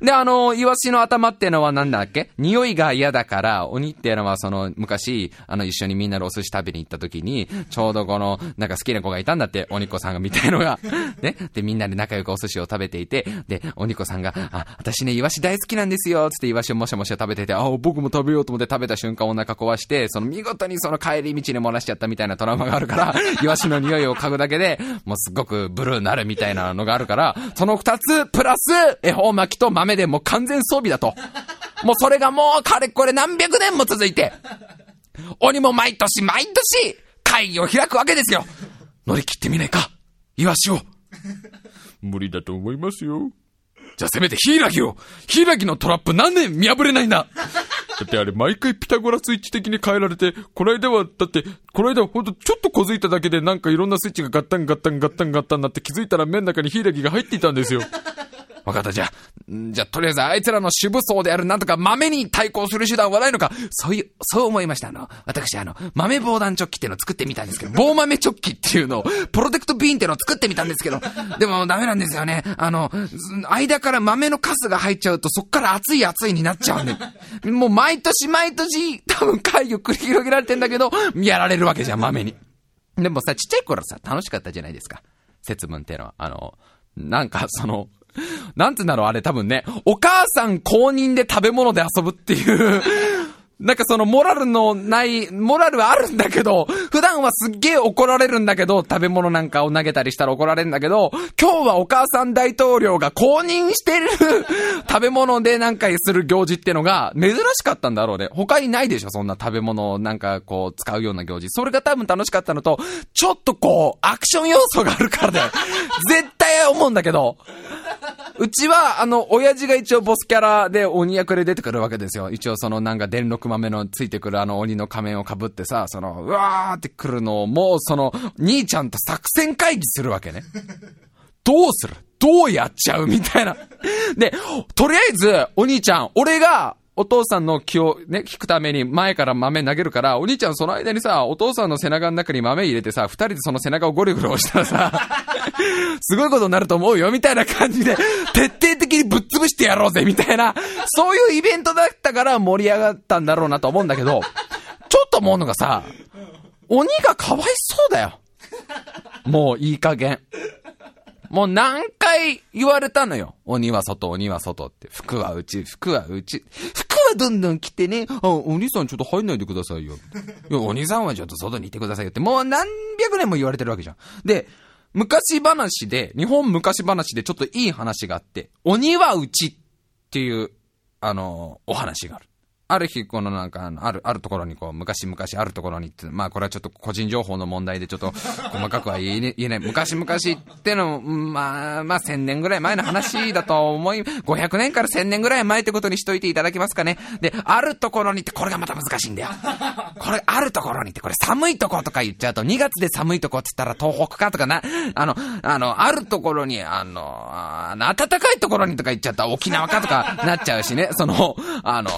S1: で、あの、イワシの頭っていうのはなんだっけ？匂いが嫌だから、鬼っていうのはその、昔、あの、一緒にみんなでお寿司食べに行った時に、ちょうどこの、なんか好きな子がいたんだって、鬼子さんがみたいのが。ね？で、みんなで仲良くお寿司を食べていて、で、鬼子さんが、あ、私ね、イワシ大好きなんですよ、つってイワシをもしゃもしゃ食べてて、あ、僕も食べようと思って食べた瞬間お腹壊して、その見事にその帰り道に漏らしちゃったみたいなトラウマがあるから、イワシの匂いを嗅ぐだけで、もうすっごくブルーになるみたいなのがあるから、その二つ、プラス、恵方巻きと豆でもう完全装備だと。もうそれがもうかれこれ何百年も続いて、鬼も毎年毎年、会議を開くわけですよ。乗り切ってみないか、イワシを。無理だと思いますよ。じゃあせめてヒイラギをヒイラギのトラップ何年見破れないんだだってあれ毎回ピタゴラスイッチ的に変えられて、この間は、だって、この間ほんとちょっとこづいただけでなんかいろんなスイッチがガッタンガッタンガッタンガッタンになって気づいたら麺の中にヒイラギが入っていたんですよ。わかった、じゃあ、じゃあ、とりあえずあいつらの主武装であるなんとか豆に対抗する手段はないのか、そういう、そう思いました。あの、私、あの、豆防弾チョッキっていうのを作ってみたんですけど、棒豆チョッキっていうのを、プロテクトビーンっていうのを作ってみたんですけど、でもダメなんですよね。あの、間から豆のカスが入っちゃうと、そっから熱い熱いになっちゃうんで、もう毎年毎年、多分会議を繰り広げられてんだけど、やられるわけじゃん、豆に。でもさ、ちっちゃい頃さ、楽しかったじゃないですか。節分っていうのは。あの、なんかその、なんつうんだろう、あれ多分ね、お母さん公認で食べ物で遊ぶっていう なんかそのモラルのない、モラルはあるんだけど、普段はすっげえ怒られるんだけど、食べ物なんかを投げたりしたら怒られるんだけど、今日はお母さん大統領が公認してる 食べ物でなんかする行事ってのが珍しかったんだろうね。他にないでしょ、そんな食べ物をなんかこう使うような行事。それが多分楽しかったのと、ちょっとこう、アクション要素があるからだよ。絶対思うんだけど。うちは、あの、親父が一応ボスキャラで鬼役で出てくるわけですよ。一応そのなんか電力豆のついてくるあの鬼の仮面をかぶってさ、その、うわーって来るのをもうその、兄ちゃんと作戦会議するわけね。どうする？どうやっちゃう？みたいな。で、とりあえず、お兄ちゃん、俺が、お父さんの気をね、聞くために前から豆投げるから、お兄ちゃんその間にさ、お父さんの背中の中に豆入れてさ、二人でその背中をゴリゴリ押したらさ、すごいことになると思うよ、みたいな感じで、徹底的にぶっ潰してやろうぜ、みたいな、そういうイベントだったから盛り上がったんだろうなと思うんだけど、ちょっと思うのがさ、鬼がかわいそうだよ。もういい加減。もう何回言われたのよ。鬼は外、鬼は外って。服は内、服は内。服はどんどん来てね。あ、お兄さんちょっと入んないでくださいよ。いや、お兄さんはちょっと外にいてくださいよって。もう何百年も言われてるわけじゃん。で、昔話で、日本昔話でちょっといい話があって、鬼はうちっていう、あの、お話がある。ある日、このなんか、ある、あるところにこう、昔々あるところにって、まあこれはちょっと個人情報の問題でちょっと細かくは言え,、ね、言えない。昔々っての、まあ、まあ1000年ぐらい前の話だと思い、500年から1000年ぐらい前ってことにしといていただけますかね。で、あるところにって、これがまた難しいんだよ。これ、あるところにって、これ寒いとことか言っちゃうと、2月で寒いとこって言ったら東北かとかな、あの、あの、あるところに、あの、あの暖かいところにとか言っちゃったら沖縄かとかなっちゃうしね、その、あの、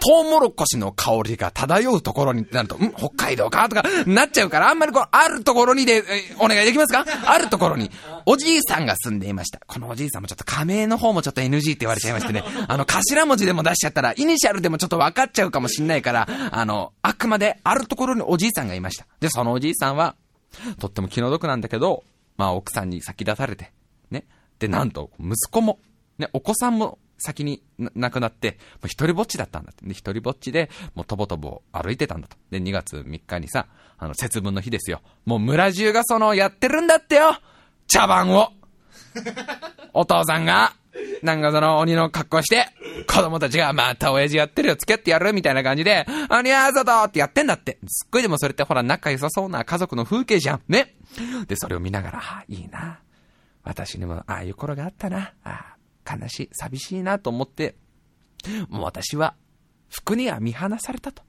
S1: トウモロコシの香りが漂うところになると、ん北海道かとかなっちゃうから、あんまりこう、あるところにで、お願いできますか？あるところに、おじいさんが住んでいました。このおじいさんもちょっと仮名の方もちょっと NG って言われちゃいましてね、あの、頭文字でも出しちゃったら、イニシャルでもちょっと分かっちゃうかもしんないから、あの、あくまであるところにおじいさんがいました。で、そのおじいさんは、とっても気の毒なんだけど、まあ奥さんに先出されて、ね。で、なんと、息子も、ね、お子さんも先に亡くなって、もう一人ぼっちだったんだって。で、一人ぼっちで、もうとぼとぼ歩いてたんだと。で、2月3日にさ、あの、節分の日ですよ。もう村中がその、やってるんだってよ茶番を お父さんが、なんかその鬼の格好して、子供たちがまた親父やってるよ、付き合ってやるみたいな感じで、あにゃーざとってやってんだって。すっごいでもそれってほら仲良さそうな家族の風景じゃん。ね。で、それを見ながら、あ、いいな。私にもああいう頃があったな。あ悲しい、寂しいなと思って、もう私は服には見放されたと。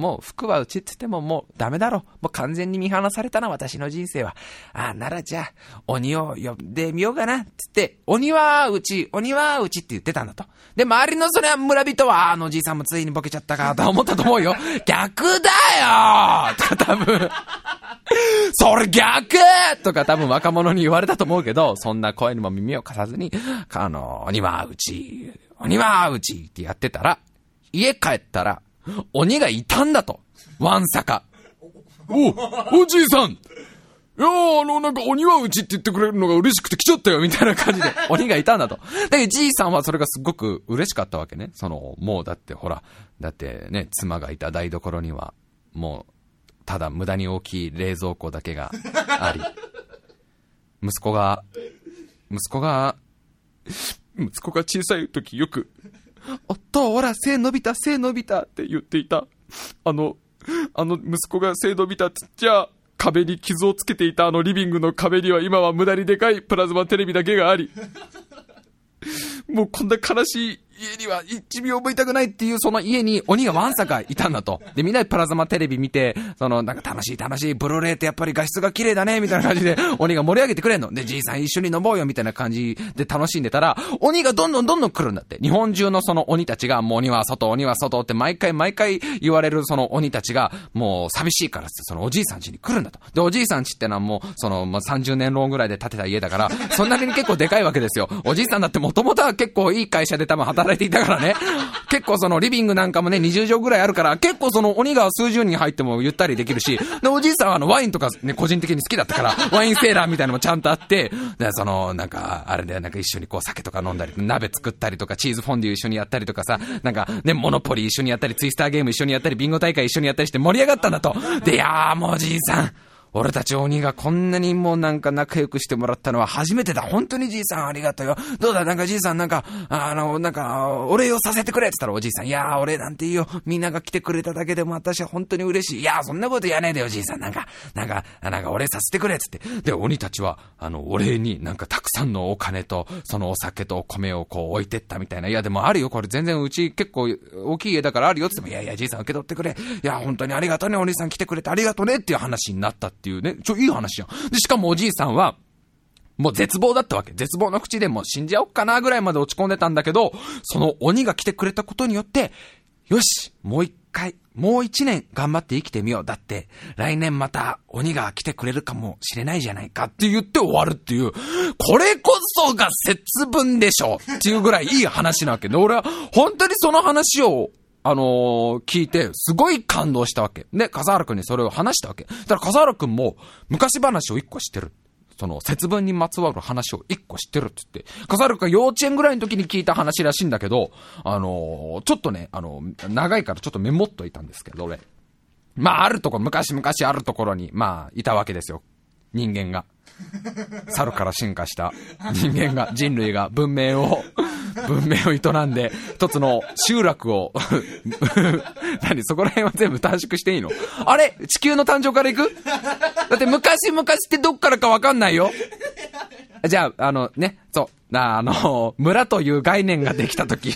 S1: もう服はうちって言ってももうダメだろ。もう完全に見放されたな、私の人生は。ああ、ならじゃあ、鬼を呼んでみようかな。つって、鬼はうち、鬼はうちって言ってたんだと。で、周りのそれは村人は、あのじいさんもついにボケちゃったか、と思ったと思うよ。逆だよとか多分それ逆とか多分若者に言われたと思うけど、そんな声にも耳を貸さずに、あの、鬼はうち、鬼はうちってやってたら、家帰ったら、鬼がいたんだと。わんさか。お、おじいさんいやあの、なんか鬼はうちって言ってくれるのが嬉しくて来ちゃったよ、みたいな感じで、鬼がいたんだと。だけど、じいさんはそれがすごく嬉しかったわけね。その、もうだってほら、だってね、妻がいた台所には、もう、ただ無駄に大きい冷蔵庫だけがあり、息子が、息子が、息子が小さい時よく、おっと、ほら、背伸びた、背伸びたって言っていた。あの、あの息子が背伸びたってじゃ、壁に傷をつけていたあのリビングの壁には今は無駄にでかいプラズマテレビだけがあり、もうこんな悲しい家には一秒もいたくないっていうその家に鬼がわんさかいたんだと。で、みんなでプラズマテレビ見て、そのなんか楽しい楽しい、ブルーレイってやっぱり画質が綺麗だね、みたいな感じで鬼が盛り上げてくれんの。で、じいさん一緒に飲もうよ、みたいな感じで楽しんでたら、鬼がどんどんどんどん来るんだって。日本中のその鬼たちが、もう鬼は外、鬼は外って毎回毎回言われるその鬼たちが、もう寂しいからってそのおじいさん家に来るんだと。で、おじいさん家ってのはもう、その、まあ、30年ローンぐらいで建てた家だから、そんなに結構でかいわけですよ。おじいさんだってもともとは結構いい会社で多分働いていたからね。結構そのリビングなんかもね、20畳ぐらいあるから、結構その鬼が数十人入ってもゆったりできるし、で、おじいさんはあのワインとかね、個人的に好きだったから、ワインセーラーみたいなのもちゃんとあって、で、その、なんか、あれで、なんか一緒にこう酒とか飲んだり、鍋作ったりとか、チーズフォンデュ一緒にやったりとかさ、なんかね、モノポリ一緒にやったり、ツイスターゲーム一緒にやったり、ビンゴ大会一緒にやったりして盛り上がったんだと。で、いやーもうおじいさん、俺たち鬼がこんなにもうなんか仲良くしてもらったのは初めてだ。本当にじいさんありがとうよ。どうだ？なんかじいさんなんか、あの、なんか、お礼をさせてくれって言ったらおじいさん、いやー俺なんていいよ。みんなが来てくれただけでも私は本当に嬉しい。いやーそんなことやねえでよじいさん。なんか、なんか、なんかお礼させてくれっつって。で、鬼たちは、あの、お礼になんかたくさんのお金と、そのお酒とお米をこう置いてったみたいな。いやでもあるよ。これ全然うち結構大きい家だからあるよって言っても、いやいやじいさん受け取ってくれ。いや本当にありがとうね。お兄さん来てくれてありがとうねっていう話になったってっていうね。ちょ、いい話話じゃん。で、しかもおじいさんは、もう絶望だったわけ。絶望の口でもう死んじゃおっかなぐらいまで落ち込んでたんだけど、その鬼が来てくれたことによって、よしもう一回、もう一年頑張って生きてみよう。だって、来年また鬼が来てくれるかもしれないじゃないかって言って終わるっていう、これこそが節分でしょっていうぐらいいい話なわけで、俺は本当にその話をあのー、聞いて、すごい感動したわけ。で、笠原くんにそれを話したわけ。だから笠原くんも、昔話を一個知ってる。その、節分にまつわる話を一個知ってるって言って、笠原くんが幼稚園ぐらいの時に聞いた話らしいんだけど、あのー、ちょっとね、あのー、長いからちょっとメモっといたんですけど、俺。まあ、あるとこ、昔々あるところに、まあ、いたわけですよ。人間が。猿から進化した人間が、人類が文明を文明を営んで、一つの集落を 何そこら辺は全部短縮していいの？あれ？地球の誕生から行く？だって昔々ってどっからかわかんないよ。じゃあ、あのね、そう、あの、村という概念ができたとき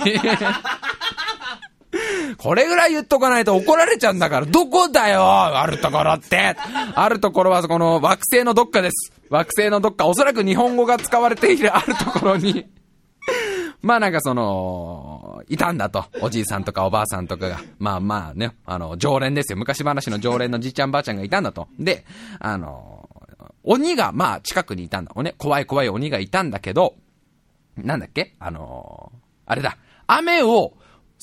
S1: これぐらい言っとかないと怒られちゃうんだから、どこだよあるところって。あるところはこの惑星のどっかです。惑星のどっか、おそらく日本語が使われているあるところにまあなんかその、いたんだと。おじいさんとかおばあさんとかが。まあまあね、あの、常連ですよ。昔話の常連のじいちゃんばあちゃんがいたんだと。で、あの、鬼がまあ近くにいたんだ。ね、怖い怖い鬼がいたんだけど、なんだっけ？あのあれだ。雨を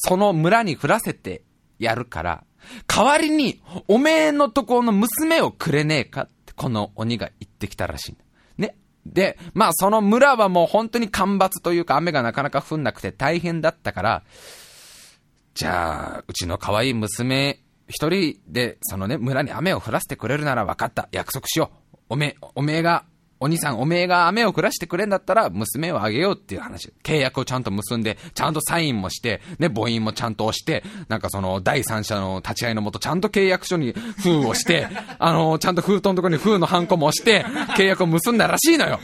S1: その村に降らせてやるから、代わりに、おめえのとこの娘をくれねえかって、この鬼が言ってきたらしいんだ。ねで、まあその村はもう本当に干ばつというか雨がなかなか降んなくて大変だったから、じゃあ、うちの可愛い娘一人で、そのね、村に雨を降らせてくれるなら分かった。約束しよう。おめえ、おめえがお兄さん、おめえが雨を降らしてくれんだったら、娘をあげようっていう話。契約をちゃんと結んで、ちゃんとサインもして、ね、母音もちゃんと押して、なんかその、第三者の立ち会いのもと、ちゃんと契約書に封をして、あの、ちゃんと封筒のところに封のハンコも押して、契約を結んだらしいのよ。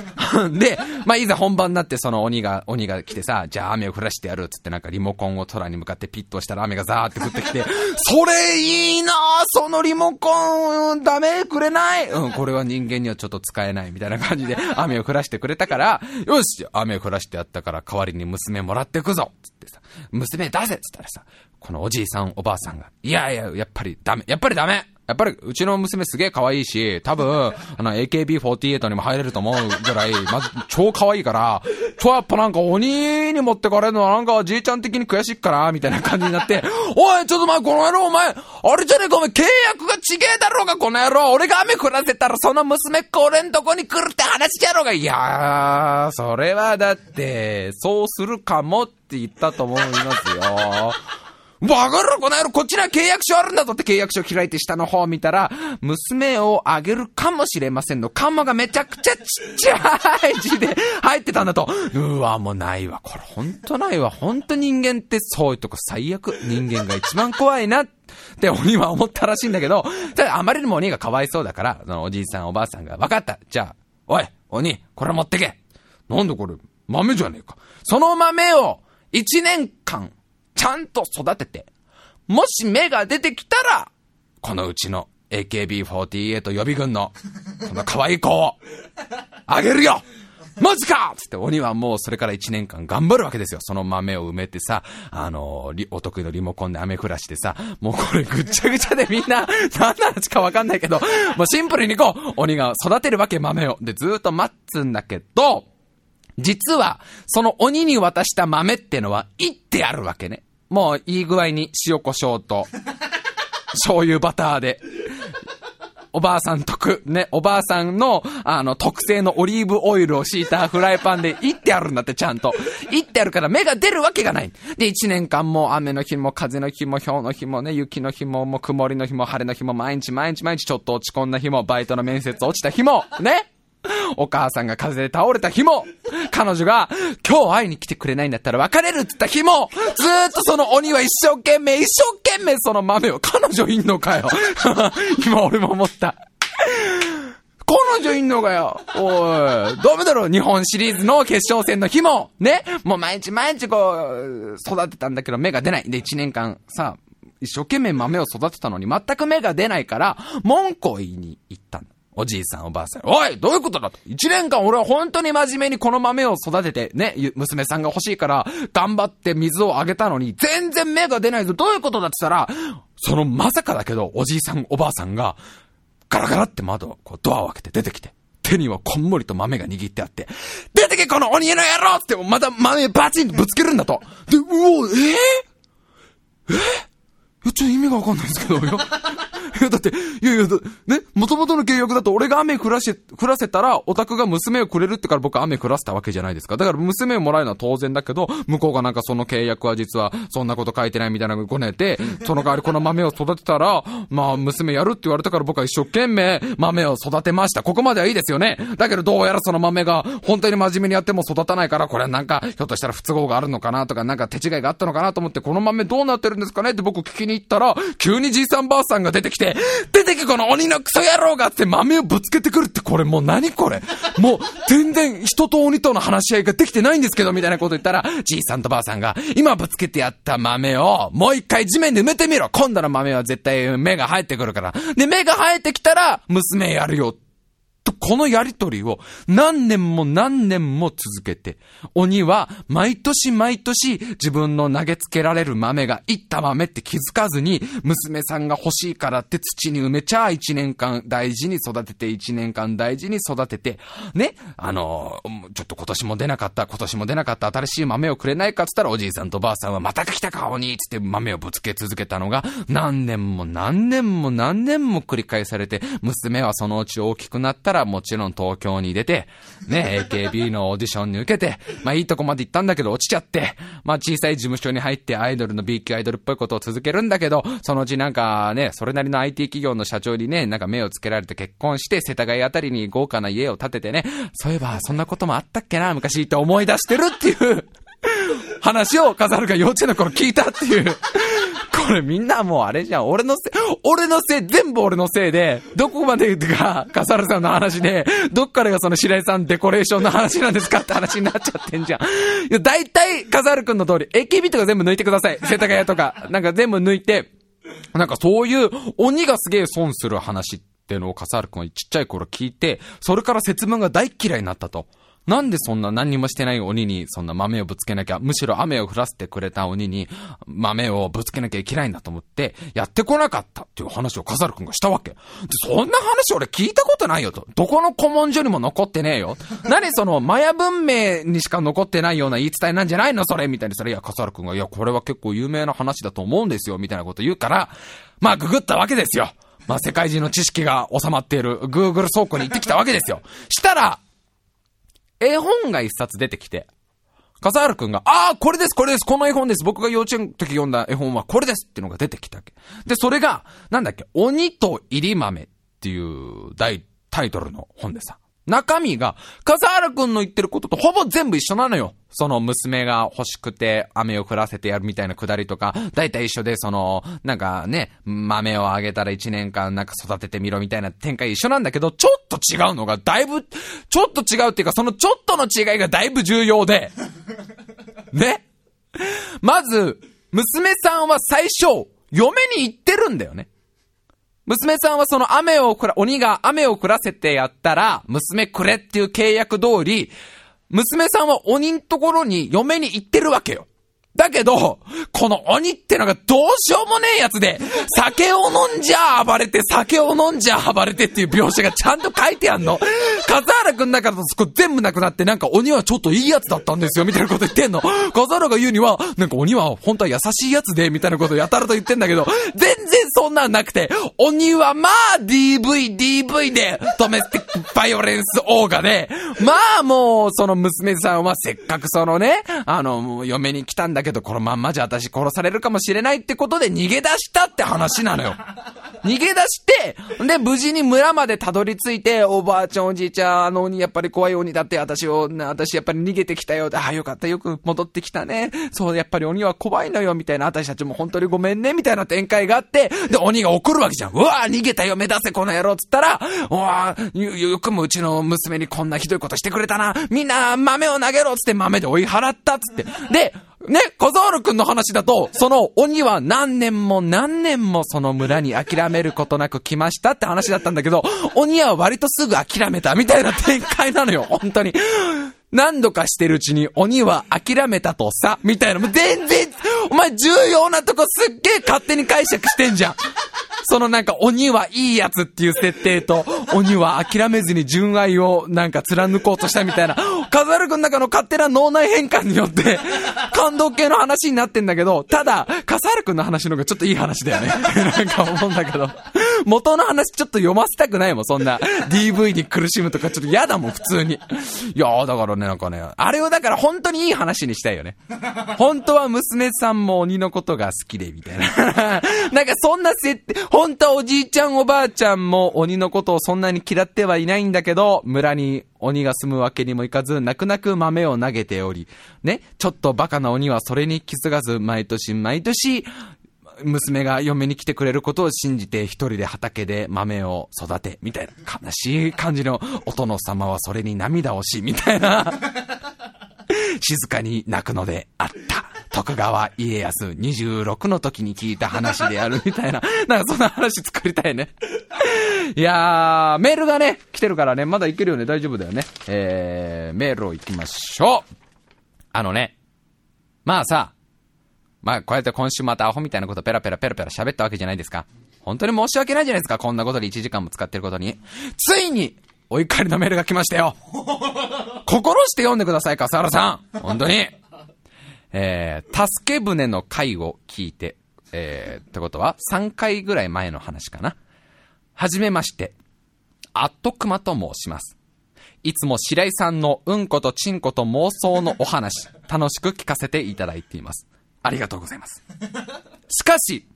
S1: で、まあ、いざ本番になって、その鬼が、鬼が来てさ、じゃあ雨を降らしてやるっつってなんかリモコンを空に向かってピッと押したら雨がザーって降ってきて、それいいなそのリモコン、ダメくれないうん、これは人間にはちょっと使えない。ないみたいな感じで 雨を降らしてくれたから、よし雨を降らしてやったから代わりに娘もらってくぞつってさ、娘出せっつったらさ、このおじいさんおばあさんが、いやいや、やっぱりダメ、やっぱりダメやっぱり、うちの娘すげえ可愛いし、多分、あの、AKB48 にも入れると思うぐらい、まず、超可愛いから、ちょ、やっぱなんか鬼に持ってかれるのはなんかじいちゃん的に悔しいから、みたいな感じになって、おい、ちょっと待って、この野郎、お前、あれじゃねえか、お前、契約がちげえだろうが、この野郎。俺が雨降らせたら、その娘っ子俺んとこに来るって話やろうが。いやー、それはだって、そうするかもって言ったと思いますよ。わかるこの野郎、こっちには契約書あるんだぞって契約書開いて下の方を見たら、娘をあげるかもしれませんの、カモがめちゃくちゃちっちゃい字で入ってたんだと。うわ、もうないわ。これほんとないわ。ほんと人間ってそういうとこ最悪。人間が一番怖いな。って鬼は思ったらしいんだけど、ただあまりにも鬼がかわいそうだから、そのおじいさんおばあさんが、わかった。じゃあ、おい、鬼、これ持ってけ。なんでこれ、豆じゃねえか。その豆を、一年間、ちゃんと育てて、もし芽が出てきたら、このうちの AKB48 予備軍の、この可愛い子を、あげるよマジかつって鬼はもうそれから1年間頑張るわけですよ。その豆を埋めてさ、あのー、お得意のリモコンで雨降らしてさ、もうこれぐっちゃぐちゃでみんな、何の話かわかんないけど、もうシンプルにこう、鬼が育てるわけ豆を。で、ずーっと待つんだけど、実は、その鬼に渡した豆ってのは、いってあるわけね。もういい具合に塩胡椒と、醤油バターで、おばあさん特、ね、おばあさんの、あの、特製のオリーブオイルを敷いたフライパンで、いってあるんだって、ちゃんと。いってあるから芽が出るわけがない。で、一年間も雨の日も風の日も氷の日もね、雪の日も、もう曇りの日も晴れの日も、毎日毎日毎日ちょっと落ち込んだ日も、バイトの面接落ちた日も、ね。お母さんが風邪で倒れた日も、彼女が今日会いに来てくれないんだったら別れるって言った日も、ずーっとその鬼は一生懸命、一生懸命その豆を、彼女いんのかよ。今俺も思った。彼女いんのかよ。おい、ダメだろ、日本シリーズの決勝戦の日も、ね、もう毎日毎日こう、育てたんだけど芽が出ない。で、一年間さ、一生懸命豆を育てたのに全く芽が出ないから、文句を言いに行ったんだ。おじいさんおばあさん。おいどういうことだと一年間俺は本当に真面目にこの豆を育てて、ね、娘さんが欲しいから、頑張って水をあげたのに、全然芽が出ないぞ。どういうことだって言ったら、そのまさかだけど、おじいさんおばあさんが、ガラガラって窓、こうドアを開けて出てきて、手にはこんもりと豆が握ってあって、出てけこの鬼の野郎って、また豆バチンとぶつけるんだと。で、うお、えー、えー、ちょっと意味がわかんないんですけど、よ。いや、だって、いやいや、ね、元々の契約だと俺が雨降らし、降らせたら、オタクが娘をくれるってから僕雨降らせたわけじゃないですか。だから娘をもらえるのは当然だけど、向こうがなんかその契約は実は、そんなこと書いてないみたいなのごねて、その代わりこの豆を育てたら、まあ、娘やるって言われたから僕は一生懸命豆を育てました。ここまではいいですよね。だけどどうやらその豆が、本当に真面目にやっても育たないから、これはなんか、ひょっとしたら不都合があるのかなとか、なんか手違いがあったのかなと思って、この豆どうなってるんですかねって僕聞きに行ったら、急にじいさんばあさんが出てきて、出てけこの鬼のクソ野郎がって豆をぶつけてくるってこれもう何これ。もう全然人と鬼との話し合いができてないんですけどみたいなこと言ったら、じいさんとばあさんが、今ぶつけてやった豆をもう一回地面で埋めてみろ。今度の豆は絶対芽が生えてくるから。で、芽が生えてきたら娘やるよと、このやりとりを何年も何年も続けて、鬼は毎年毎年自分の投げつけられる豆がいった豆って気づかずに、娘さんが欲しいからって土に埋めちゃ一年間大事に育てて、一年間大事に育てて、ね、あの、ちょっと今年も出なかった、今年も出なかった新しい豆をくれないかっつったらおじいさんとばあさんはまた来たか鬼つって豆をぶつけ続けたのが何年も何年も何年も繰り返されて、娘はそのうち大きくなったらもうもちろん東京に出て、ね、AKB のオーディションに受けて、まあいいとこまで行ったんだけど落ちちゃって、まあ小さい事務所に入ってアイドルの B 級アイドルっぽいことを続けるんだけど、そのうちなんかね、それなりの IT 企業の社長にね、なんか目をつけられて結婚して、世田谷あたりに豪華な家を建ててね、そういえばそんなこともあったっけな、昔って思い出してるっていう話を飾るが幼稚園の頃聞いたっていう。これみんなもうあれじゃん。俺のせい、俺のせい、全部俺のせいで、どこまでが笠原さんの話で、どっからがその白井さんデコレーションの話なんですかって話になっちゃってんじゃん。いや、大体、笠原くんの通り、AKB とか全部抜いてください。世田谷とか。なんか全部抜いて、なんかそういう鬼がすげえ損する話っていうのを笠原くんはちっちゃい頃聞いて、それから節分が大嫌いになったと。なんでそんな何にもしてない鬼にそんな豆をぶつけなきゃ、むしろ雨を降らせてくれた鬼に豆をぶつけなきゃいけないんだと思って、やってこなかったっていう話をカザル君がしたわけ。そんな話俺聞いたことないよと。どこの古文書にも残ってねえよ。何そのマヤ文明にしか残ってないような言い伝えなんじゃないのそれみたいにそれ、いや、カザル君が、いや、これは結構有名な話だと思うんですよ、みたいなこと言うから、まあ、ググったわけですよ。まあ、世界中の知識が収まっている Google 倉庫に行ってきたわけですよ。したら、絵本が一冊出てきて、笠原くんが、ああ、これです、これです、この絵本です。僕が幼稚園の時読んだ絵本はこれですっていうのが出てきたわけ。で、それが、なんだっけ、鬼と入り豆っていう大タイトルの本でさ。中身が、笠原くんの言ってることとほぼ全部一緒なのよ。その娘が欲しくて雨を降らせてやるみたいなくだりとか、だいたい一緒で、その、なんかね、豆をあげたら一年間なんか育ててみろみたいな展開一緒なんだけど、ちょっと違うのがだいぶ、ちょっと違うっていうか、そのちょっとの違いがだいぶ重要で、ね。まず、娘さんは最初、嫁に行ってるんだよね。娘さんはその雨をくら、鬼が雨を降らせてやったら、娘くれっていう契約通り、娘さんは鬼んところに嫁に行ってるわけよ。だけど、この鬼ってのがどうしようもねえやつで、酒を飲んじゃ暴れて、酒を飲んじゃ暴れてっていう描写がちゃんと書いてあんの。笠原くんだからそこ全部なくなって、なんか鬼はちょっといいやつだったんですよ、みたいなこと言ってんの。笠原が言うには、なんか鬼は本当は優しいやつで、みたいなことやたらと言ってんだけど、全然そんなんなくて、鬼はまあ DV、DV で、ドメスティックバイオレンスオーガで、まあもう、その娘さんはせっかくそのね、あの、嫁に来たんだけど、けどこのまんまじゃ私殺されるかもしれないってことで逃げ出したって話なのよ。逃げ出して、で、無事に村までたどり着いて、おばあちゃんおじいちゃん、あの鬼やっぱり怖い鬼だって私を、私やっぱり逃げてきたよ。ああ、よかった、よく戻ってきたね。そう、やっぱり鬼は怖いのよ、みたいな。私たちも本当にごめんね、みたいな展開があって、で、鬼が怒るわけじゃん。うわ逃げたよ、目指せ、この野郎、つったら、うわよ、よくもうちの娘にこんなひどいことしてくれたな。みんな、豆を投げろ、つって豆で追い払った、つって。で、ね、小沢くんの話だと、その鬼は何年も何年もその村に諦めることなく来ましたって話だったんだけど、鬼は割とすぐ諦めたみたいな展開なのよ、本当に。何度かしてるうちに鬼は諦めたとさ、みたいな。もう全然、お前重要なとこすっげえ勝手に解釈してんじゃん。そのなんか鬼はいいやつっていう設定と、鬼は諦めずに純愛をなんか貫こうとしたみたいな、カザル君の中の勝手な脳内変換によって、感動系の話になってんだけど、ただ、カザル君の話の方がちょっといい話だよね。なんか思うんだけど。元の話ちょっと読ませたくないもん、そんな。DV に苦しむとかちょっと嫌だもん、普通に。いやー、だからね、なんかね、あれをだから本当にいい話にしたいよね。本当は娘さんも鬼のことが好きで、みたいな。なんかそんな設定、本当はおじいちゃんおばあちゃんも鬼のことをそんなに嫌ってはいないんだけど、村に鬼が住むわけにもいかず、泣く泣く豆を投げており、ね、ちょっとバカな鬼はそれに気づかず、毎年毎年、娘が嫁に来てくれることを信じて一人で畑で豆を育て、みたいな悲しい感じのお殿様はそれに涙をし、みたいな。静かに泣くのであった。徳川家康26の時に聞いた話であるみたいな、なんかそんな話作りたいね。いやー、メールがね、来てるからね、まだいけるよね、大丈夫だよね。えー、メールを行きましょう。あのね、まあさ、まあ、こうやって今週またアホみたいなことペラペラペラペラ喋ったわけじゃないですか。本当に申し訳ないじゃないですか。こんなことで1時間も使ってることに。ついに、お怒りのメールが来ましたよ。心して読んでください、笠原さん。本当に。えー、助け舟の回を聞いて、えー、ってことは3回ぐらい前の話かな。はじめまして。アットクマと申します。いつも白井さんのうんことちんこと妄想のお話、楽しく聞かせていただいています。ありがとうございます。しかし、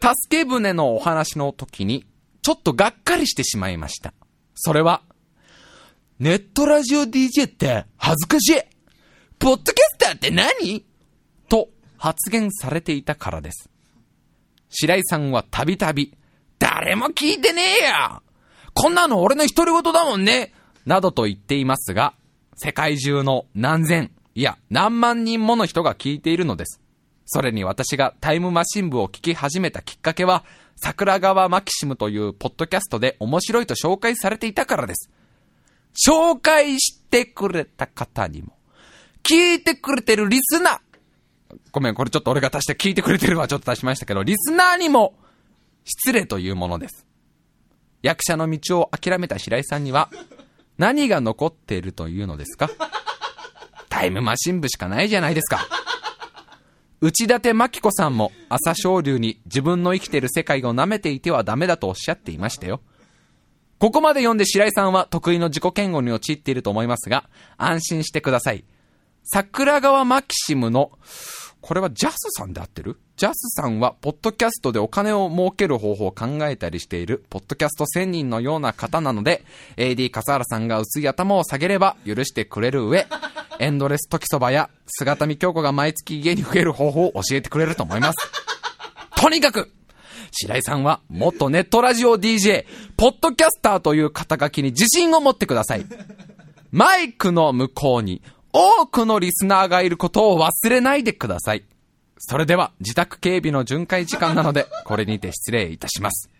S1: 助け舟のお話の時に、ちょっとがっかりしてしまいました。それは、ネットラジオ DJ って恥ずかしいポッドキャスターって何？と発言されていたからです。白井さんはたびたび、誰も聞いてねえよこんなの俺の独り言だもんねなどと言っていますが、世界中の何千、いや何万人もの人が聞いているのです。それに私がタイムマシン部を聞き始めたきっかけは、桜川マキシムというポッドキャストで面白いと紹介されていたからです。紹介してくれた方にも、聞いてくれてるリスナー、ごめん、これちょっと俺が足して聞いてくれてるはちょっと足しましたけど、リスナーにも、失礼というものです。役者の道を諦めた白井さんには、何が残っているというのですか？タイムマシン部しかないじゃないですか。内立真紀子さんも朝青龍に自分の生きてる世界を舐めていてはダメだとおっしゃっていましたよ。ここまで読んで白井さんは得意の自己嫌悪に陥っていると思いますが、安心してください。桜川マキシムの、これはジャスさんで合ってる？ジャスさんは、ポッドキャストでお金を儲ける方法を考えたりしている、ポッドキャスト1000人のような方なので、AD 笠原さんが薄い頭を下げれば許してくれる上、エンドレス時そばや姿見京子が毎月家に増える方法を教えてくれると思います。とにかく白井さんは元ネットラジオ DJ、ポッドキャスターという肩書きに自信を持ってください。マイクの向こうに多くのリスナーがいることを忘れないでください。それでは自宅警備の巡回時間なので、これにて失礼いたします。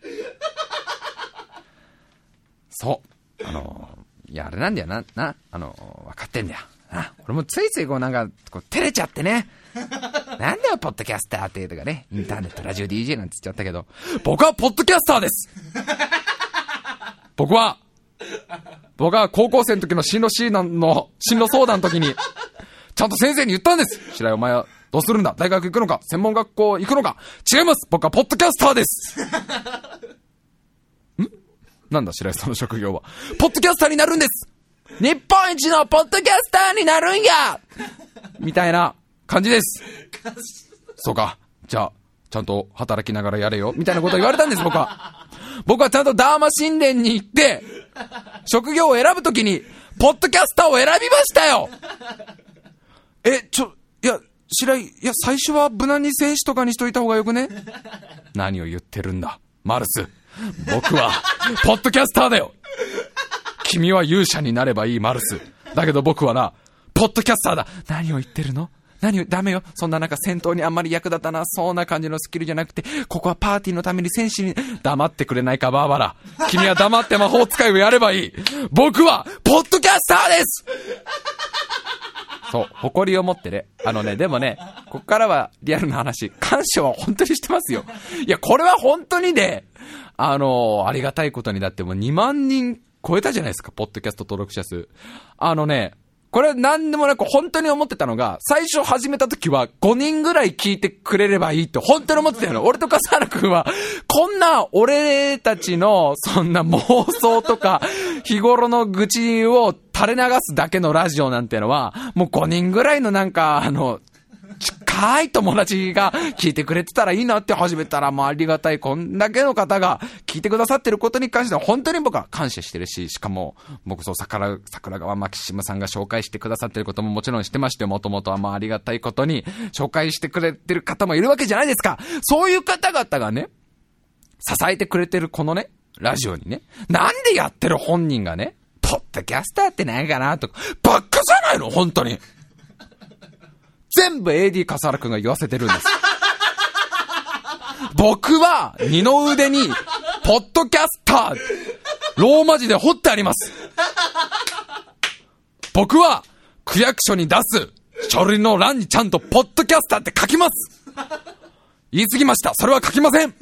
S1: そう。あのいや、あれなんだよな、な、あの分かってんだよ。な、俺もついついこうなんか、こう、照れちゃってね。なんだよ、ポッドキャスターってとかね、インターネットラジオ DJ なんて言っちゃったけど、僕はポッドキャスターです。僕は、僕は高校生の時の進路診断の、進路相談の時に、ちゃんと先生に言ったんです。白井お前はどうするんだ？大学行くのか？専門学校行くのか？違います。僕はポッドキャスターです。ん？なんだ白井さんの職業は。ポッドキャスターになるんです日本一のポッドキャスターになるんやみたいな感じです。そうか。じゃあ、ちゃんと働きながらやれよ。みたいなこと言われたんです、僕は。僕はちゃんとダーマ神殿に行って、職業を選ぶときに、ポッドキャスターを選びましたよえ、ちょ、いや、白井、いや、最初は無難に選手とかにしといた方がよくね？何を言ってるんだ、マルス。僕は、ポッドキャスターだよ君は勇者になればいい、マルス。だけど僕はな、ポッドキャスターだ何を言ってるの？何を、ダメよ。そんななんか戦闘にあんまり役立たなそうな感じのスキルじゃなくて、ここはパーティーのために戦士に、黙ってくれないか、バーバラ。君は黙って魔法使いをやればいい。僕は、ポッドキャスターですそう、誇りを持ってね。あのね、でもね、こっからはリアルな話、感謝は本当にしてますよ。いや、これは本当にね、あのありがたいことにだってもう2万人超えたじゃないですか、ポッドキャスト登録者数。あのね、これなんでもなく本当に思ってたのが、最初始めた時は5人ぐらい聞いてくれればいいって本当に思ってたよ。俺と笠原くんは、こんな俺たちのそんな妄想とか、日頃の愚痴を垂れ流すだけのラジオなんてのは、もう5人ぐらいのなんか、あの、近い友達が聞いてくれてたらいいなって始めたら、もうありがたい、こんだけの方が聞いてくださってることに関しては本当に僕は感謝してるし、しかも、僕そう、桜、桜川マキシムさんが紹介してくださってることももちろん知ってまして、もともとはまあありがたいことに、紹介してくれてる方もいるわけじゃないですか。そういう方々がね、支えてくれてるこのね、ラジオにね、なんでやってる本人がね、ポッドキャスターって何かなとか、ばっかじゃないの？本当に。全部 AD 笠原くんが言わせてるんです。僕は二の腕に、ポッドキャスター、ローマ字で彫ってあります。僕は、区役所に出す書類の欄にちゃんとポッドキャスターって書きます。言い過ぎました。それは書きません。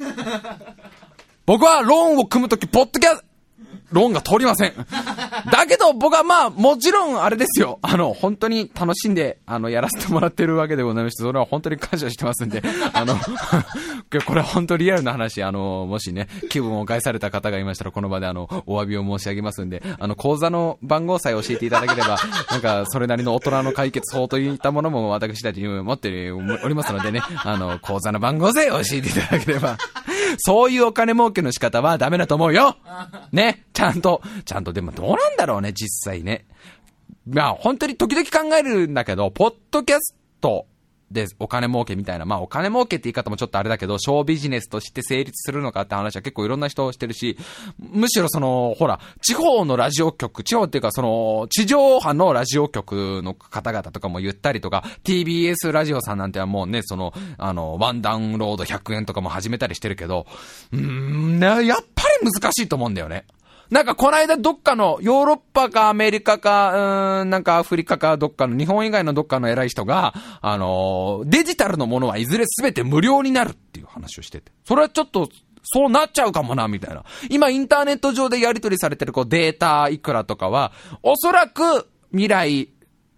S1: 僕はローンを組むとき、ポッドキャス、論が通りません。だけど僕はまあ、もちろんあれですよ。あの、本当に楽しんで、あの、やらせてもらってるわけでございまして、それは本当に感謝してますんで、あの、これは本当リアルな話、あの、もしね、気分を害された方がいましたら、この場であの、お詫びを申し上げますんで、あの、口座の番号さえ教えていただければ、なんか、それなりの大人の解決法といったものも私たちに持っておりますのでね、あの、口座の番号さえ教えていただければ、そういうお金儲けの仕方はダメだと思うよ。ね、ちゃんと、ちゃんとでもどうなんだろうね、実際ね。まあ、本当に時々考えるんだけど、ポッドキャストで、お金儲けみたいな、まあお金儲けって言い方もちょっとあれだけど、小ビジネスとして成立するのかって話は結構いろんな人をしてるし、むしろその、ほら、地方のラジオ局、地方っていうかその、地上波のラジオ局の方々とかも言ったりとか、TBS ラジオさんなんてはもうね、その、あの、ワンダウンロード100円とかも始めたりしてるけど、うーん、やっぱり難しいと思うんだよね。なんかこの間どっかのヨーロッパかアメリカか、うん、なんかアフリカかどっかの日本以外のどっかの偉い人が、あのー、デジタルのものはいずれ全て無料になるっていう話をしてて。それはちょっと、そうなっちゃうかもな、みたいな。今インターネット上でやり取りされてるこうデータいくらとかは、おそらく未来、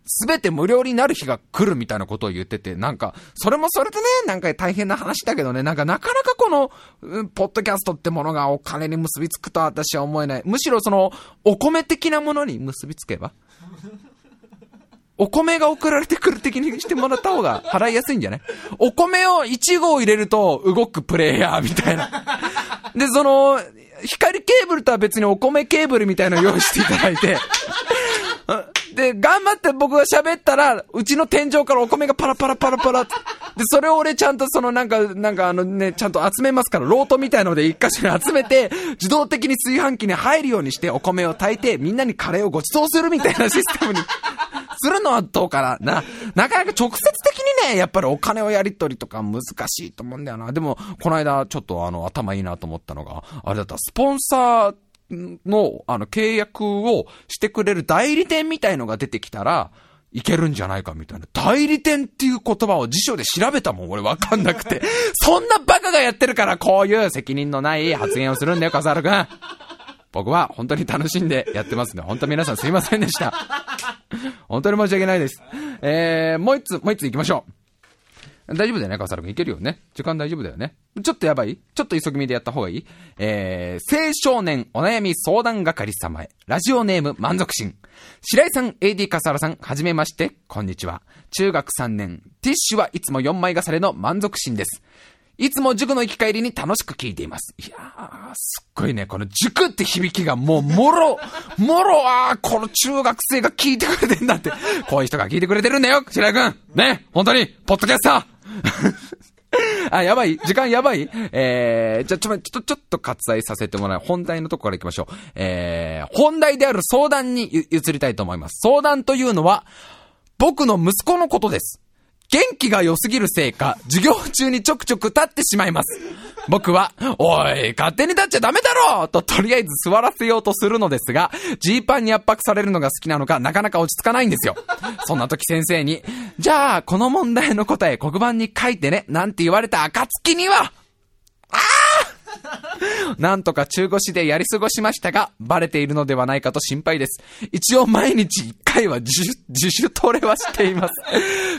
S1: すべて無料になる日が来るみたいなことを言ってて、なんか、それもそれでね、なんか大変な話だけどね、なんかなかなかこの、うん、ポッドキャストってものがお金に結びつくとは私は思えない。むしろその、お米的なものに結びつけば？お米が送られてくる的にしてもらった方が 払いやすいんじゃない？お米を1号入れると動くプレイヤーみたいな。で、その、光ケーブルとは別にお米ケーブルみたいなのを用意していただいて、で、頑張って僕が喋ったら、うちの天井からお米がパラパラパラパラで、それを俺ちゃんとそのなんか、なんかあのね、ちゃんと集めますから、ロートみたいので一箇所に集めて、自動的に炊飯器に入るようにしてお米を炊いて、みんなにカレーをご馳走するみたいな システムにするのはどうかな。な、なかなか直接的にね、やっぱりお金をやり取りとか難しいと思うんだよな。でも、この間ちょっとあの、頭いいなと思ったのが、あれだった、スポンサー、の、あの、契約をしてくれる代理店みたいのが出てきたら、いけるんじゃないかみたいな。代理店っていう言葉を辞書で調べたもん、俺わかんなくて。そんなバカがやってるから、こういう責任のない発言をするんだよ、笠原くん。僕は本当に楽しんでやってますんで、本当皆さんすいませんでした。本当に申し訳ないです。えー、もう一つ、もう一つ行きましょう。大丈夫だよね、笠原くん。いけるよね。時間大丈夫だよね。ちょっとやばいちょっと急ぎ目でやった方がいいえー、青少年お悩み相談係様へ。ラジオネーム満足心。白井さん、AD 笠原さん、はじめまして、こんにちは。中学3年、ティッシュはいつも4枚重ねの満足心です。いつも塾の行き帰りに楽しく聞いています。いやー、すっごいね、この塾って響きがもう、もろ、もろ、あー、この中学生が聞いてくれてんだって。こういう人が聞いてくれてるんだよ、白井くん。ね、本当に、ポッドキャスター あ、やばい時間やばいえー、じゃ、ちょ、ちょっと、ちょっと割愛させてもらう。本題のとこから行きましょう。えー、本題である相談に移りたいと思います。相談というのは、僕の息子のことです。元気が良すぎるせいか、授業中にちょくちょく立ってしまいます。僕は、おい、勝手に立っちゃダメだろととりあえず座らせようとするのですが、ジーパンに圧迫されるのが好きなのか、なかなか落ち着かないんですよ。そんな時先生に、じゃあ、この問題の答え黒板に書いてね、なんて言われた暁には、ああ なんとか中腰でやり過ごしましたが、バレているのではないかと心配です。一応毎日一回は自主、自主トレはしています。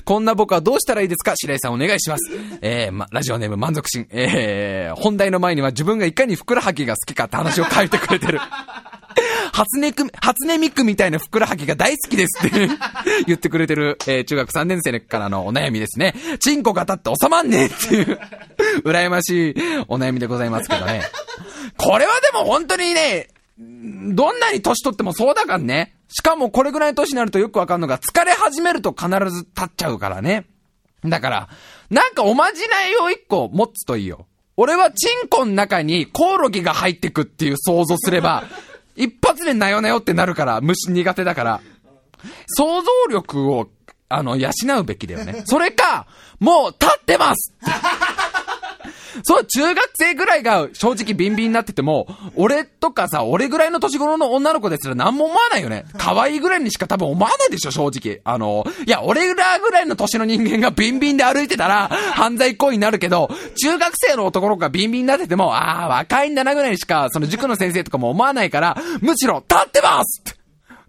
S1: こんな僕はどうしたらいいですか？白井さんお願いします。えー、ま、ラジオネーム満足心。えー、本題の前には自分がいかにふくらはぎが好きかって話を書いてくれてる。初音く、初音ミクみたいなふくらはぎが大好きですって 言ってくれてる、えー、中学3年生からのお悩みですね。チンコが立って収まんねえっていう羨ましいお悩みでございますけどね。これはでも本当にね、どんなに年取ってもそうだからね。しかもこれぐらいの年になるとよくわかるのが、疲れ始めると必ず立っちゃうからね。だから、なんかおまじないを一個持つといいよ。俺はチンコの中にコオロギが入ってくっていう想像すれば、一発でなよなよってなるから、虫苦手だから。想像力を、あの、養うべきだよね。それか、もう立ってますそう、中学生ぐらいが正直ビンビンになってても、俺とかさ、俺ぐらいの年頃の女の子ですら何も思わないよね。可愛いぐらいにしか多分思わないでしょ、正直。あの、いや、俺らぐらいの年の人間がビンビンで歩いてたら、犯罪行為になるけど、中学生の男の子がビンビンになってても、ああ、若いんだなぐらいにしか、その塾の先生とかも思わないから、むしろ、立ってます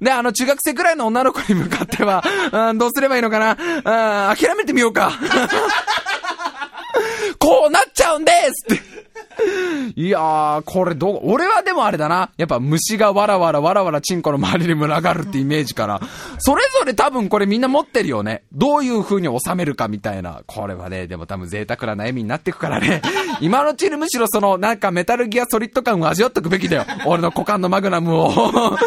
S1: で、あの、中学生くらいの女の子に向かっては、うん、どうすればいいのかな、うん、諦めてみようか。こうなっちゃうんですって。いやー、これどう、俺はでもあれだな。やっぱ虫がわらわらわらわらチンコの周りに群がるってイメージから、それぞれ多分これみんな持ってるよね。どういう風に収めるかみたいな。これはね、でも多分贅沢な悩みになってくからね。今のうちにむしろその、なんかメタルギアソリッド感を味わっとくべきだよ。俺の股間のマグナムを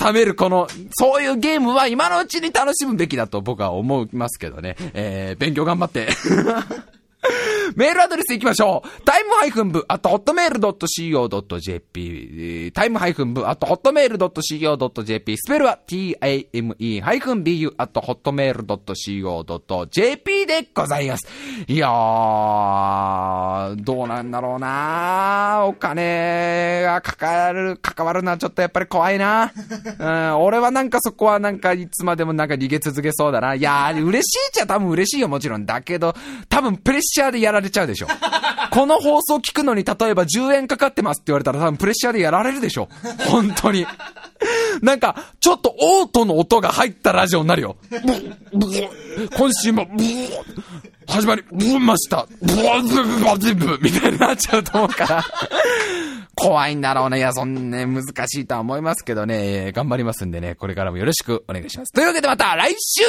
S1: 収めるこの、そういうゲームは今のうちに楽しむべきだと僕は思いますけどね。えー、勉強頑張って。メールアドレス行きましょう。タイムハイフン部、あと、ホットメール .co.jp。タイムハイフン部、あと、ホットメール .co.jp。スペルは t-a-m-e ハイフン bu、あと、ホットメール .co.jp でございます。いやー、どうなんだろうなお金がかかる、関わるのはちょっとやっぱり怖いな。うん、俺はなんかそこはなんかいつまでもなんか逃げ続けそうだな。いやー、嬉しいっちゃ多分嬉しいよ、もちろん。だけど、多分プレッシシャーでやられちゃうでしょ。この放送聞くのに例えば10円かかってますって言われたら多分プレッシャーでやられるでしょ。本当に。なんか、ちょっとオートの音が入ったラジオになるよ。今週も、始まり、ブました。ブブブブブみたいになっちゃうと思うから。怖いんだろうね。いや、そんね、難しいとは思いますけどね、頑張りますんでね、これからもよろしくお願いします。というわけでまた来週